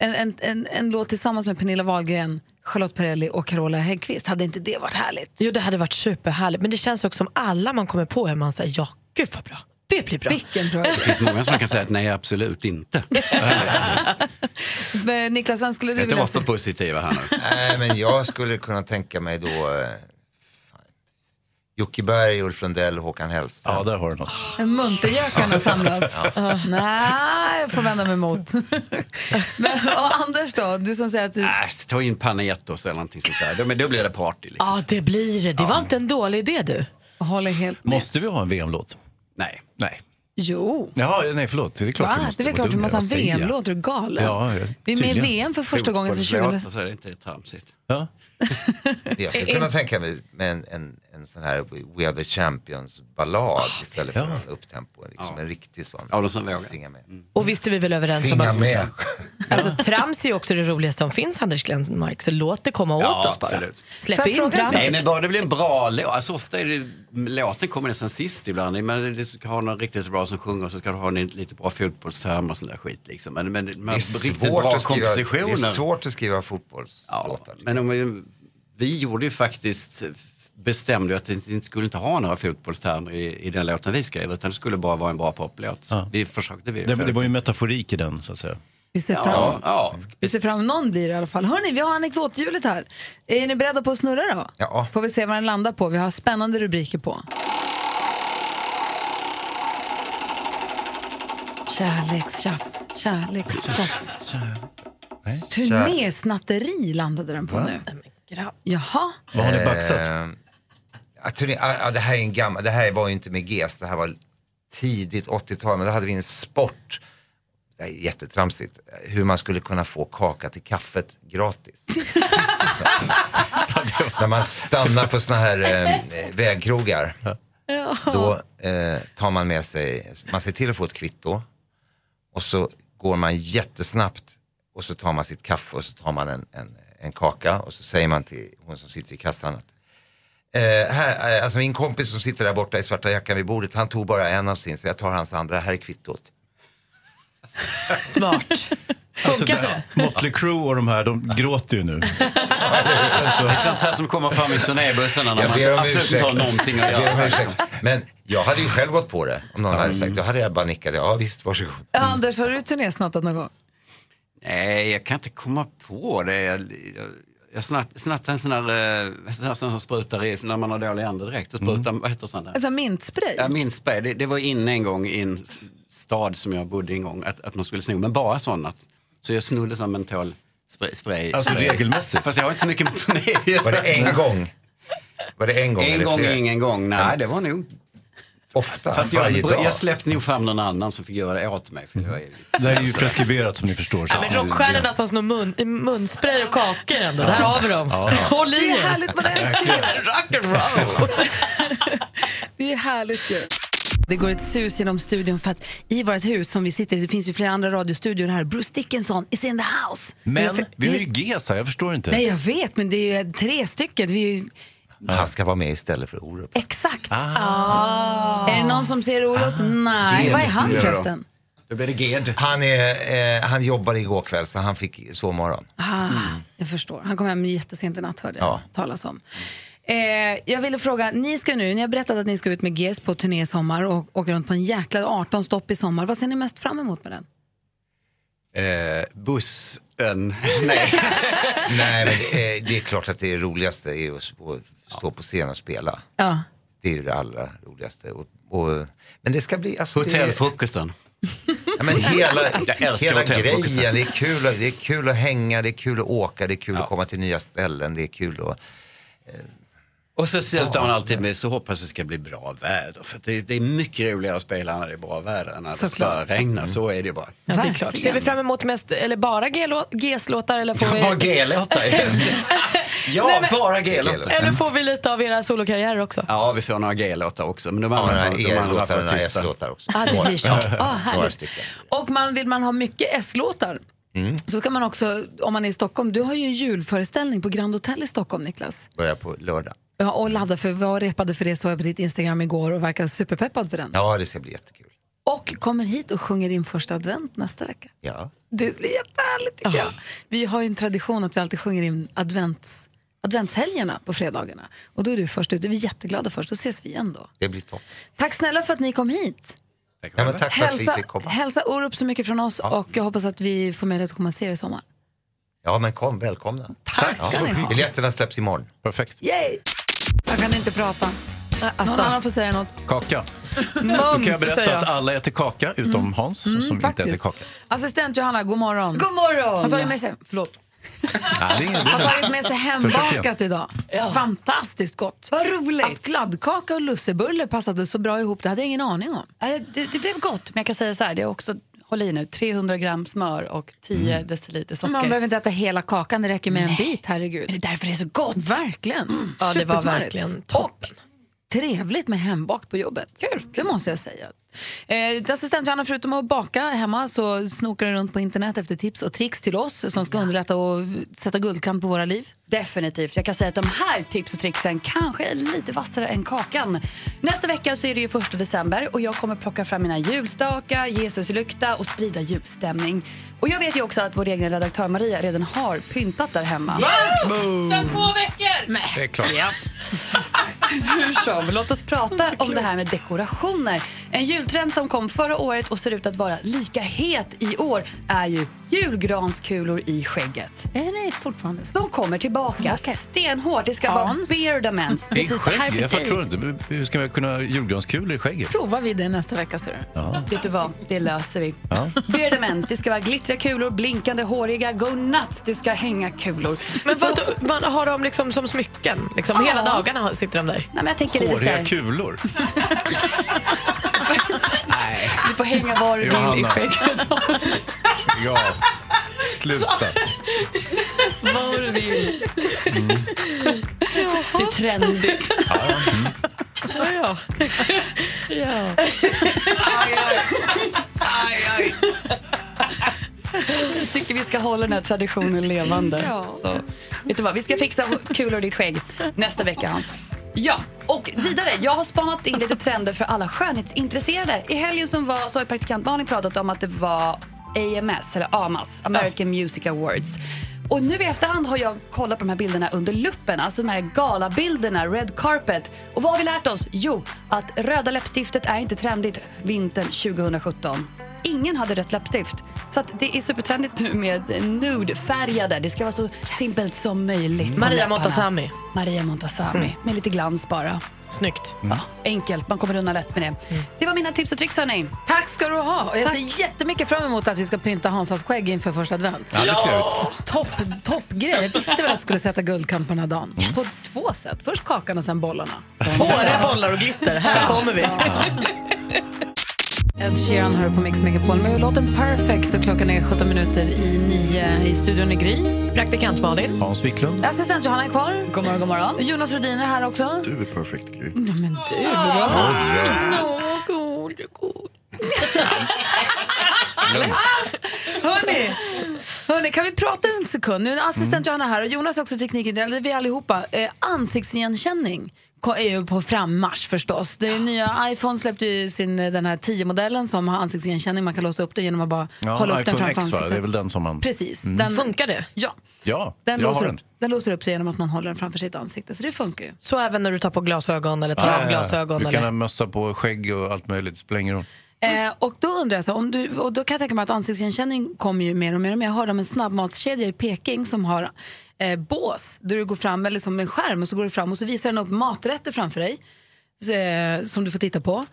En, en, en, en låt tillsammans med Pernilla Wahlgren, Charlotte Perrelli och Carola Häggkvist. Hade inte det varit härligt? Jo, det hade varit superhärligt. Men det känns också som alla man kommer på är man säger ja, gud vad bra. Det blir bra. Vilken bra. Det finns många som kan säga att nej, absolut inte. Men Niklas, vem skulle du Inte vilja vara se? för positiva här nu. Nej, men jag skulle kunna tänka mig då eh, fan, Jocke Berg, Ulf Lundell, Håkan Hellström. ja, där har du något. Muntergökarna samlas. Ja. Nej, jag får vända mig emot. Men, och Anders då, du som säger att du... Äh, ta in Panetos eller någonting sånt där. Då- Men då blir det party. Liksom. Ja, det blir det. Det var inte en dålig idé du. håller helt med. Måste vi ha en VM-låt? Nej. Nej. Jo. Jaha, nej förlåt. Det är klart Va? vi måste. Det är klart vi måste ha en? VM-låt, är du galen? Ja, ja, vi är med i. VM för första gången sedan 2000. Fotbollslåtar så är det inte tramsigt. Ja. Jag skulle kunna tänka mig med en, en, en sån här We are the champions-ballad istället för en upptempo. Liksom en riktig sån. Ja, som vågar. Singa med. Och visst är vi väl överens om Singa att med. alltså, trams är ju också det roligaste som finns, Anders Glenmark. Så låt det komma åt Ja, oss bara. absolut. Släpp in trams. Nej, men bara det blir en bra låt. Alltså, ofta är det, låten kommer nästan sist ibland. Men du ska ha någon riktigt bra som sjunger och så ska du ha en lite bra fotbollsterm och sån där skit. Liksom. Men, men, men Det är, riktigt svårt bra att skriva, det kompositioner. är svårt att skriva Ja, fotbollslåtar. men om vi, gjorde ju faktiskt, bestämde att vi inte skulle inte ha några fotbollstermer i, i den låten vi skrev, utan det skulle bara vara en bra poplåt. Ja. Vi försökte vi. Det, det var ju metaforik i den, så att säga. Vi ser fram ja, ja, Vi ser fram någon blir det i alla fall. Hörni, vi har anekdothjulet här. Är ni beredda på att snurra då? Ja. Får vi se vad den landar på. Vi har spännande rubriker på. Kärlekstjafs, kärlekstjafs. Turnésnatteri landade den på nu. Jaha. Vad har ni baxat? Eh, ja, turné, ja, ja, det här är en gammal, det här var ju inte med GES, det här var tidigt 80-tal, men då hade vi en sport, det är jättetramsigt, hur man skulle kunna få kaka till kaffet gratis. Så, när man stannar på såna här eh, vägkrogar, då eh, tar man med sig, man ser till att få ett kvitto och så går man jättesnabbt och så tar man sitt kaffe och så tar man en, en, en kaka och så säger man till hon som sitter i kassan att eh, här, eh, alltså min kompis som sitter där borta i svarta jackan vid bordet, han tog bara en av sin så jag tar hans andra, här är kvittot. Smart. Funkade det? Motley Crue och de här, de gråter ju nu. Det är sånt här som kommer fram i turnébussarna när Jag man absolut inte har någonting att göra. ursäkt. Men jag hade ju själv gått på det om någon hade sagt, då hade jag bara nickat, ja visst, varsågod. Ja, Anders, har du turnésnattat någon gång? Nej, jag kan inte komma på det. Jag, jag, jag snatt, snattade en sån där, eh, sån här som sprutar i när man har dålig ande direkt. Så sprutar, vad heter sån där? Alltså mintspray? Ja, min spray, det, det var inne en gång i en stad som jag bodde i en gång, att, att man skulle sno, men bara sån att, så jag snodde sån mentol spray. spray Alltså spray. regelmässigt? Fast jag har inte så mycket med turné. Var det en gång? Var det en gång En eller gång, ingen gång. Nej, det var nog Ofta, Fast jag, jag släppte nog fram någon annan som fick göra det åt mig. För jag är, Det här är ju preskriberat som ni förstår. Så. Ja, men rockstjärnorna som snor mun, munspray och kakor ändå. Där har vi dem. Håll i Det är härligt, man älskar det. Rock'n'roll. Det är härligt ju. Det går ett sus genom studion för att i vårt hus som vi sitter i, det finns ju flera andra radiostudior här, Bruce Dickinson is in the house. Det är Men för- vi har ju är- GES här, jag förstår inte. Nej, jag vet, men det är ju tre stycken. Vi är ju... Han ska vara med istället för Orup. Exakt. Ah. Är det någon som ser Olof? Nej. Ged. Vad är han förresten? då blir det GED. Han, är, eh, han jobbade igår kväll så han fick sovmorgon. Ah, Jag förstår. Han kom hem jättesent i natt hörde jag Ja. talas om. Eh, jag ville fråga, ni ska nu, ni har berättat att ni ska ut med GES på turné i sommar och åka runt på en jäkla 18 stopp i sommar. Vad ser ni mest fram emot med den? Eh, bussen. Nej. Nej, men det är, det är klart att det roligaste är att stå- på scen och spela. Ja. Det är ju det allra roligaste. Och, och, men det ska bli... Alltså, Hotellfrukosten. Ja, men hela hela grejen, det är, kul, att- det är kul att hänga, det är kul att åka, det är kul att komma till nya ställen, det är kul att... Och så slutar man alltid med så hoppas det ska bli bra väder. För det, det är mycket roligare att spela när det är bra väder än när det ska regna. Så är det bara. Ja, det är klart. Ser vi fram emot mest, eller bara G-lå- G-låtar? Eller får vi... Bara G-låtar. Ja, Nej, men- bara G-låtar. Eller får vi lite av era solokarriärer också? Ja, vi får några G-låtar också. Men de Ja, andra de andra E-låtar får och några. S-låtar också. Ah, det blir så. Ah, härligt. Och man, vill man ha mycket S-låtar Mm. så ska man också, om man är i Stockholm, du har ju en julföreställning på Grand Hotel i Stockholm Niklas. Börjar på lördag. Ja, och ladda för, var repade för det såg jag på ditt Instagram igår och verkar superpeppad för den. Ja, det ska bli jättekul. Och kommer hit och sjunger in första advent nästa vecka. Ja. Det blir jättehärligt tycker jag. Vi har ju en tradition att vi alltid sjunger in advents, adventshelgerna på fredagarna. Och då är du först ut. Det är vi jätteglada för. Då ses vi igen då. Det blir toppen. Tack snälla för att ni kom hit. Ja, men tack för att vi Hälsa, fick komma. hälsa Orup så mycket från oss och jag hoppas att vi får möjlighet att komma och se er i sommar. Ja, men kom, välkomna. Tack ska ni ha. Biljetterna släpps imorgon. Perfekt. Yay! Jag kan inte prata. Alltså. Någon annan får säga något. Kaka. Då kan Mums jag berätta säger att jag. alla äter kaka utom Mm. Hans Mm, som faktiskt. inte äter kaka. Assistent Johanna, god morgon. God morgon. Han har tagit med sig, förlåt. Nej, har tagit med sig hembakat idag. Fantastiskt gott. Vad roligt. Att kladdkaka och lussebulle passade så bra ihop, det hade jag ingen aning om. Nej, Det, det blev gott, men jag kan säga så här, det är också, håll i nu, 300 gram smör och 10 deciliter socker. Man behöver inte äta hela kakan, det räcker med en bit, herregud. Men det är därför det är så gott. Verkligen. Ja, det var verkligen toppen. Trevligt med hembakt på jobbet. Kul, det måste jag säga. Eh, assistent Johanna, förutom att baka hemma så snokar du runt på internet efter tips och tricks till oss som ska underlätta och sätta guldkant på våra liv. Definitivt. Jag kan säga att de här tips och tricksen kanske är lite vassare än kakan. Nästa vecka så är det ju första december och jag kommer plocka fram mina julstakar, Jesuslykta och sprida julstämning. Och jag vet ju också att vår egen redaktör Maria redan har pyntat där hemma. Sen två veckor! Nej. Det är klart. Hur som, låt oss prata om det här med dekorationer. En jultrend som kom förra året och ser ut att vara lika het i år är ju julgranskulor i skägget. Är det fortfarande så? De kommer tillbaka stenhårt. Det ska Hans? vara beardaments. I skägg? Jag förstår inte. Hur ska vi kunna ha julgranskulor i skägget? Provar vi det nästa vecka ser du. Ja. Vet du vad? Det löser vi. Ja. Beardaments, det ska vara glittriga kulor, blinkande, håriga, go nuts, det ska hänga kulor. Men Så- vad, man har dem liksom som smycken? Liksom, Ja. Hela dagarna sitter de där? Nej, men jag tänker lite så Håriga här, kulor? du får hänga var du vill i skägget. Ja. Sluta. Var du vill. Det är trendigt. Ja, ja. ja. Jag tycker vi ska hålla den här traditionen levande. Så, vet du vad, vi ska fixa kulor i ditt skägg nästa vecka Hans. Ja, och vidare. Jag har spanat in lite trender för alla skönhetsintresserade. I helgen som var så har praktikant Malin pratat om att det var AMS, eller AMAS, American Music Awards. Och nu i efterhand har jag kollat på de här bilderna under luppen, alltså de här galabilderna, red carpet. Och vad har vi lärt oss? Jo, att röda läppstiftet är inte trendigt vintern 2017. Ingen hade rött läppstift. Så att det är supertrendigt nu med nude-färgade. Det ska vara så simpelt som möjligt. Maria. Montazami. Maria Montazami, Mm. med lite glans bara. Snyggt. Ja, enkelt, man kommer undan lätt med det. Det var mina tips och tricks hörni. Tack ska du ha. Och jag ser jättemycket fram emot att vi ska pynta Hansas skägg inför första advent. Ja, det är trevligt. Topp, toppgrej. Jag visste väl att jag skulle sätta guldkant på den här dagen. På två sätt. Först kakan och sen bollarna. Håriga bollar och glitter, här kommer vi. Ed Sheeran hör på Mix Megapol med låten Perfect och klockan är 17 minuter i nio i studion i Gry. Praktikant Malin. Hans Wiklund. Assistent Johanna är kvar. God morgon, god morgon. Jonas Rhodin är här också. Du är perfekt Gry. Ja, men du då? Hörni, hörni, kan vi prata en sekund? Nu är assistent Johanna här och Jonas är också tekniken, eller vi allihopa. Eh, ansiktsigenkänning är ju på frammarsch förstås. Det nya iPhone släppte ju sin, eh, den här 10-modellen som har ansiktsigenkänning. Man kan låsa upp den genom att bara Ja, hålla upp den framför X va? ansiktet. Det är väl den som man... Precis. Mm. Den, Funkar det? Ja. Ja, Den jag låser, har upp, den. den låser upp sig genom att man håller den framför sitt ansikte. Så det funkar ju. Så även när du tar på glasögon eller tar Ja, av glasögon? Du kan Eller? ha mössa på skägg och allt möjligt, det spelar ingen roll. Eh, och då undrar jag, så, om du, och då kan jag tänka mig att ansiktsigenkänning kommer ju mer och mer och mer. Jag hörde om en snabbmatskedja i Peking som har eh, bås där du går fram, eller som en skärm och så går du fram och så visar den upp maträtter framför dig eh, som du får titta på.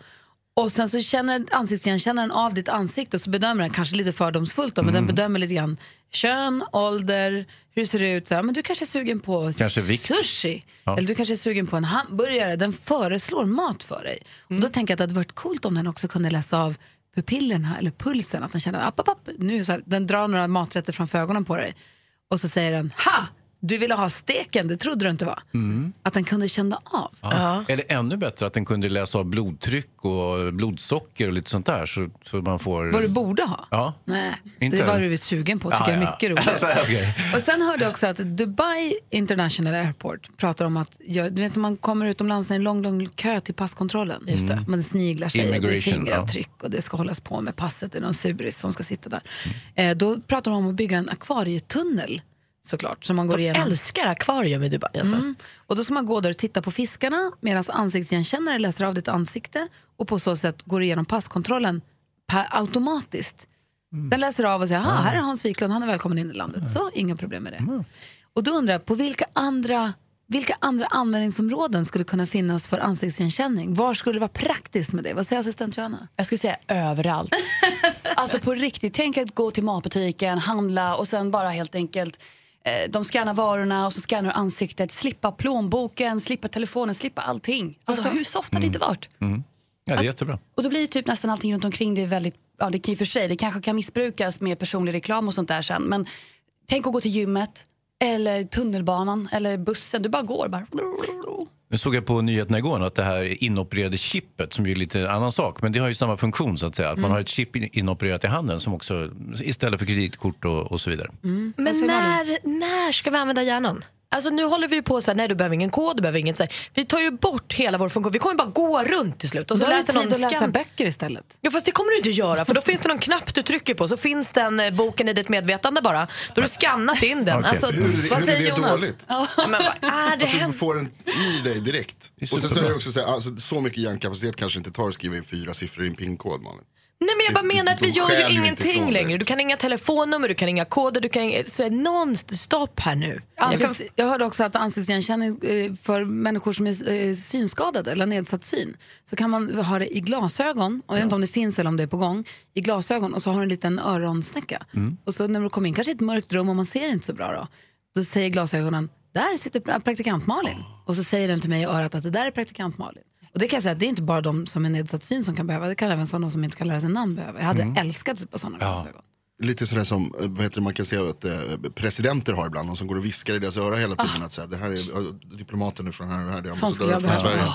Och sen så känner ansiktsigenkännaren av ditt ansikte och så bedömer den, kanske lite fördomsfullt då, men Mm. den bedömer lite grann kön, ålder, hur ser det ut, så här, men du kanske är sugen på Kanske sushi. Ja. Eller du kanske är sugen på en hamburgare. Den föreslår mat för dig. Och Mm. då tänker jag att det hade varit coolt om den också kunde läsa av pupillerna eller pulsen. Att den känner app, app, app. Nu, så här, den drar några maträtter framför ögonen på dig. Och så säger den ha! Du ville ha steken, det trodde du inte var. Mm. Att den kunde känna av. Ja. Eller ännu bättre att den kunde läsa av blodtryck och blodsocker och lite sånt där. Så, så man får... Vad du borde ha. Ja. Nej, Inte- det var du sugen på. tycker Ja, jag är ja. mycket roligt. Alltså, okej. Och sen hörde jag också att Dubai International Airport pratar om att ja, du vet, när man kommer utomlands i en lång, lång kö till passkontrollen. Just det. Man sniglar sig, det är fingeravtryck och det ska hållas på med passet. Det är någon suris som ska sitta där. Eh, då pratar de om att bygga en akvarietunnel såklart. Som man går De igenom. älskar akvarium i Dubai. Alltså. Mm. Och då ska man gå där och titta på fiskarna medan ansiktsigenkännare läser av ditt ansikte och på så sätt går igenom passkontrollen per automatiskt. Den läser av och säger, aha, här är Hans Wiklund, han är välkommen in i landet. Så, inga problem med det. Och då undrar jag, på vilka andra, vilka andra användningsområden skulle kunna finnas för ansiktsigenkänning? Var skulle det vara praktiskt med det? Vad säger assistent Johanna? Jag skulle säga överallt. alltså på riktigt, tänk att gå till matbutiken, handla och sen bara helt enkelt de skannar varorna och så skannar du ansiktet, slippa plånboken, slippa telefonen, slippa allting. Alltså hur soft har det inte varit? Mm. Ja, det är jättebra. Och då blir typ nästan allting runt omkring det väldigt, ja det kan för sig, det kanske kan missbrukas med personlig reklam och sånt där sen. Men tänk att gå till gymmet, eller tunnelbanan, eller bussen. Du bara går bara. Nu såg jag på nyheterna igår att det här inopererade chippet, som ju är lite annan sak, men det har ju samma funktion så att säga. Att man Mm. har ett chip in- inopererat i handen som också, istället för kreditkort och, och så vidare. Men när, när ska vi använda hjärnan? Alltså nu håller vi på så här, nej du behöver ingen kod, du behöver inget så här. Vi tar ju bort hela vår funktion. Vi kommer bara gå runt till slut. Och så Då läser tid någon att läsa böcker istället. Ja fast det kommer du inte göra för då finns det någon knapp du trycker på så finns den eh, boken i ditt medvetande bara. Då har du skannat in den. Alltså, Hur är det- vad hur är säger det Jonas? dåligt? Ja, men vad är det Att du får den i dig direkt. Och sen så är det också så, här, alltså, så mycket hjärnkapacitet kanske inte tar att skriva in fyra siffror i en pinkod Malin. Nej men jag bara menar att vi gör ju ingenting längre. Du kan inga telefonnummer, du kan inga koder, du kan inga... Så någon stopp här nu. Ansikts, jag hörde också att ansiktsigenkänning eh, för människor som är eh, synskadade eller nedsatt syn så kan man ha det i glasögon, och jag vet inte om det finns eller om det är på gång, i glasögon och så har du en liten öronsnäcka. Och så när du kommer in, kanske i ett mörkt rum och man ser inte så bra då, då säger glasögonen, där sitter pra- praktikant Malin. Och så säger den till mig i örat att det där är praktikant Malin. Och det kan jag säga att det är inte bara de som är nedsatt syn som kan behöva, det kan även sådana som inte kan lära sig namn behöva. Jag hade älskat typ sådana glasögon. Lite sådär som eh, vad heter det, man kan se att eh, presidenter har ibland, någon som går och viskar i deras öra hela tiden. Att, så här, det här är eh, diplomaten är från här, det här är skulle ambassadören jag från behöva. Sverige.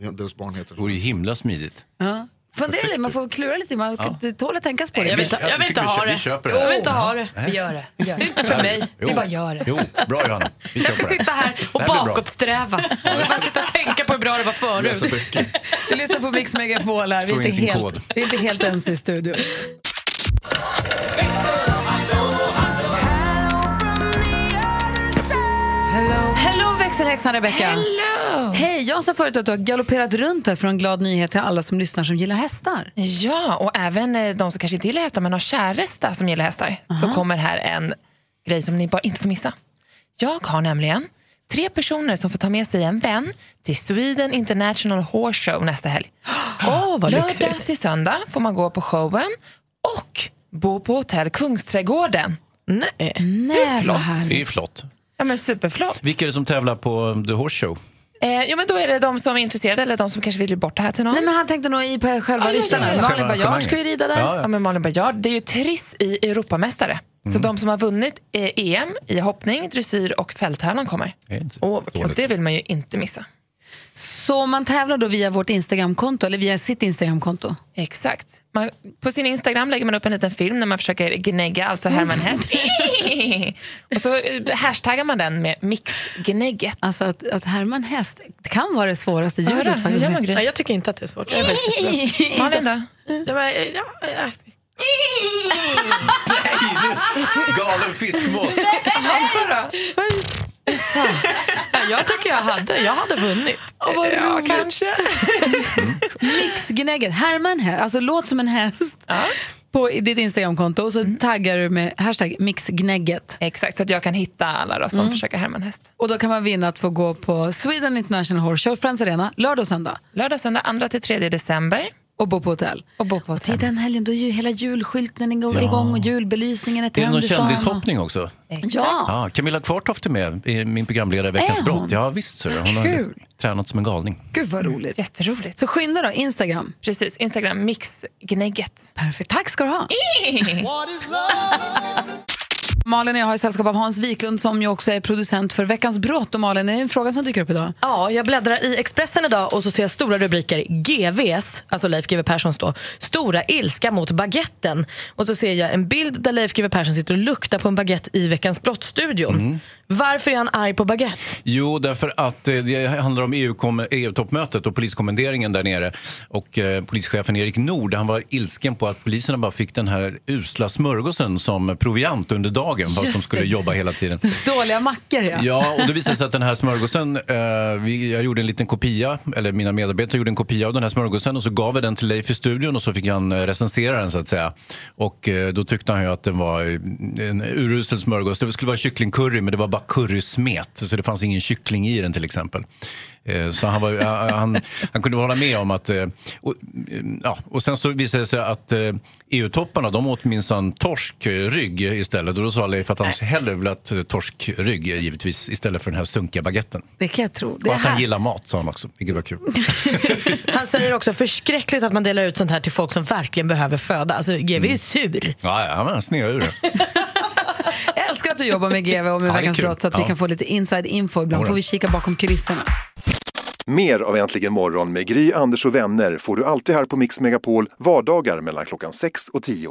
Ja, deras barn heter Det vore ju himla smidigt. Ja. Fundera lite, man får klura lite, man Ja. det tål att tänkas på det. Jag vill inte, jag vill inte vi ha kö- vi det. köper det. Jag vill inte ha det. Vi gör det. Vi gör det. Inte för mig. Jo. Vi bara gör det. Jo, bra Johanna. Vi Jag köper ska det. sitta här och Det bakåtsträva. Jag vill bara sitta och tänka på hur bra det var förut. Vi lyssnar på Mix Megapol här. Vi är, in inte helt, vi är inte helt ens i studion. Växelhäxan Rebecca. Hello. Hej, jag sa förut att du har galopperat runt här för en glad nyhet till alla som lyssnar som gillar hästar. Ja, och även eh, de som kanske inte gillar hästar men har käresta som gillar hästar. Så kommer här en grej som ni bara inte får missa. Jag har nämligen tre personer som får ta med sig en vän till Sweden International Horse Show nästa helg. Åh, vad Lördag lyxigt. till söndag får man gå på showen och bo på hotell Kungsträdgården. Nej. Nej, flott. Det är flott. Ja, men superflott. Vilka är det som tävlar på um, The Horse Show? Eh, ja, men då är det de som är intresserade eller de som kanske vill bort det här till någon. Nej, men han tänkte nog i på själva Ja, ja, ryttarna. ja, ja. Malin Själva Baryard ska ju rida där. Ja, Ja, men Malin Baryard, det är ju Triss i Europamästare. Så de som har vunnit eh, EM i hoppning, dressyr och fälttävlan kommer. Det kul. dåligt. det vill man ju inte missa. Så man tävlar då via vårt Instagramkonto, eller via sitt Instagramkonto? Exakt. Man, på sin Instagram lägger man upp en liten film när man försöker gnägga, alltså härma en häst. och så eh, hashtaggar man den med mixgnägget. Alltså att, att härma en häst det kan vara det svåraste Ja, ljudet faktiskt. man Gry? Ja, jag tycker inte att det är svårt. Malin då? Ja, men, ja, ja. Galen fiskmås. Hansa då? Ja, Jag tycker jag hade. Jag hade vunnit. Ja, kanske. Mixgnägget, härma en häst, alltså låt som en häst på ditt Instagramkonto och så taggar du med hashtag mixgnägget. Exakt, så att jag kan hitta alla då som Mm. försöker härma en häst. Och då kan man vinna att få gå på Sweden International Horse Show, Friends Arena, lördag och söndag. Lördag, söndag, 2-3 december. Och bo på hotell. Och bo på hotell. Till den helgen då är ju hela julskyltningen igång, Ja. och julbelysningen är Är det någon tänd kändishoppning också? Ja. Ja, Camilla Kvartoft är med, min programledare i Veckans brott. Ja, visst. Så hon har Kul. tränat som en galning. Gud vad roligt. Jätteroligt. Så skynda då, Instagram. Precis, Instagram mixgnägget. Perfekt, tack ska du ha. Malin och jag har i sällskap av Hans Wiklund som ju också är producent för Veckans brott. Och Malin, det är en fråga som dyker upp idag. Ja, jag bläddrar i Expressen idag och så ser jag stora rubriker. GVs, alltså Leif GW Perssons då, stora ilska mot baguetten. Och så ser jag en bild där Leif GW Persson sitter och luktar på en baguette i Veckans brott-studion. Mm. Varför är han arg på baguette? Jo, därför att eh, det handlar om EU-toppmötet och poliskommenderingen där nere. Och eh, polischefen Erik Nord, han var ilsken på att poliserna bara fick den här usla smörgåsen som proviant under dagen, fast Just de skulle det. jobba hela tiden. Dåliga mackor, ja. Ja, och det visade sig att den här smörgåsen, eh, vi, jag gjorde en liten kopia, eller mina medarbetare gjorde en kopia av den här smörgåsen och så gav vi den till Leif i studion och så fick han eh, recensera den så att säga. Och eh, då tyckte han ju att den var eh, en urusel smörgås. Det skulle vara kycklingcurry men det var bara currysmet, så det fanns ingen kyckling i den till exempel. Eh, Så han, var, han, han kunde hålla med om att... eh, Och, eh, ja, och sen så visade det sig att EU-topparna de åt minsann torskrygg istället. Och då sa Leif att han hellre ville att eh, torskrygg givetvis istället för den här sunkiga baguetten. Det kan jag tro. Det Och att han gillar mat sa han också, vilket var kul. Han säger också förskräckligt att man delar ut sånt här till folk som verkligen behöver föda. Alltså GV är sur. Ja, ja han snear ur det. Jag älskar att du jobbar med GV och med Ja, det är Veckans brott så att vi kan få lite inside info. Ibland får vi kika bakom kulisserna. Mer av Äntligen morgon med Gry, Anders och vänner får du alltid här på Mix Megapol vardagar mellan klockan 6 och 10.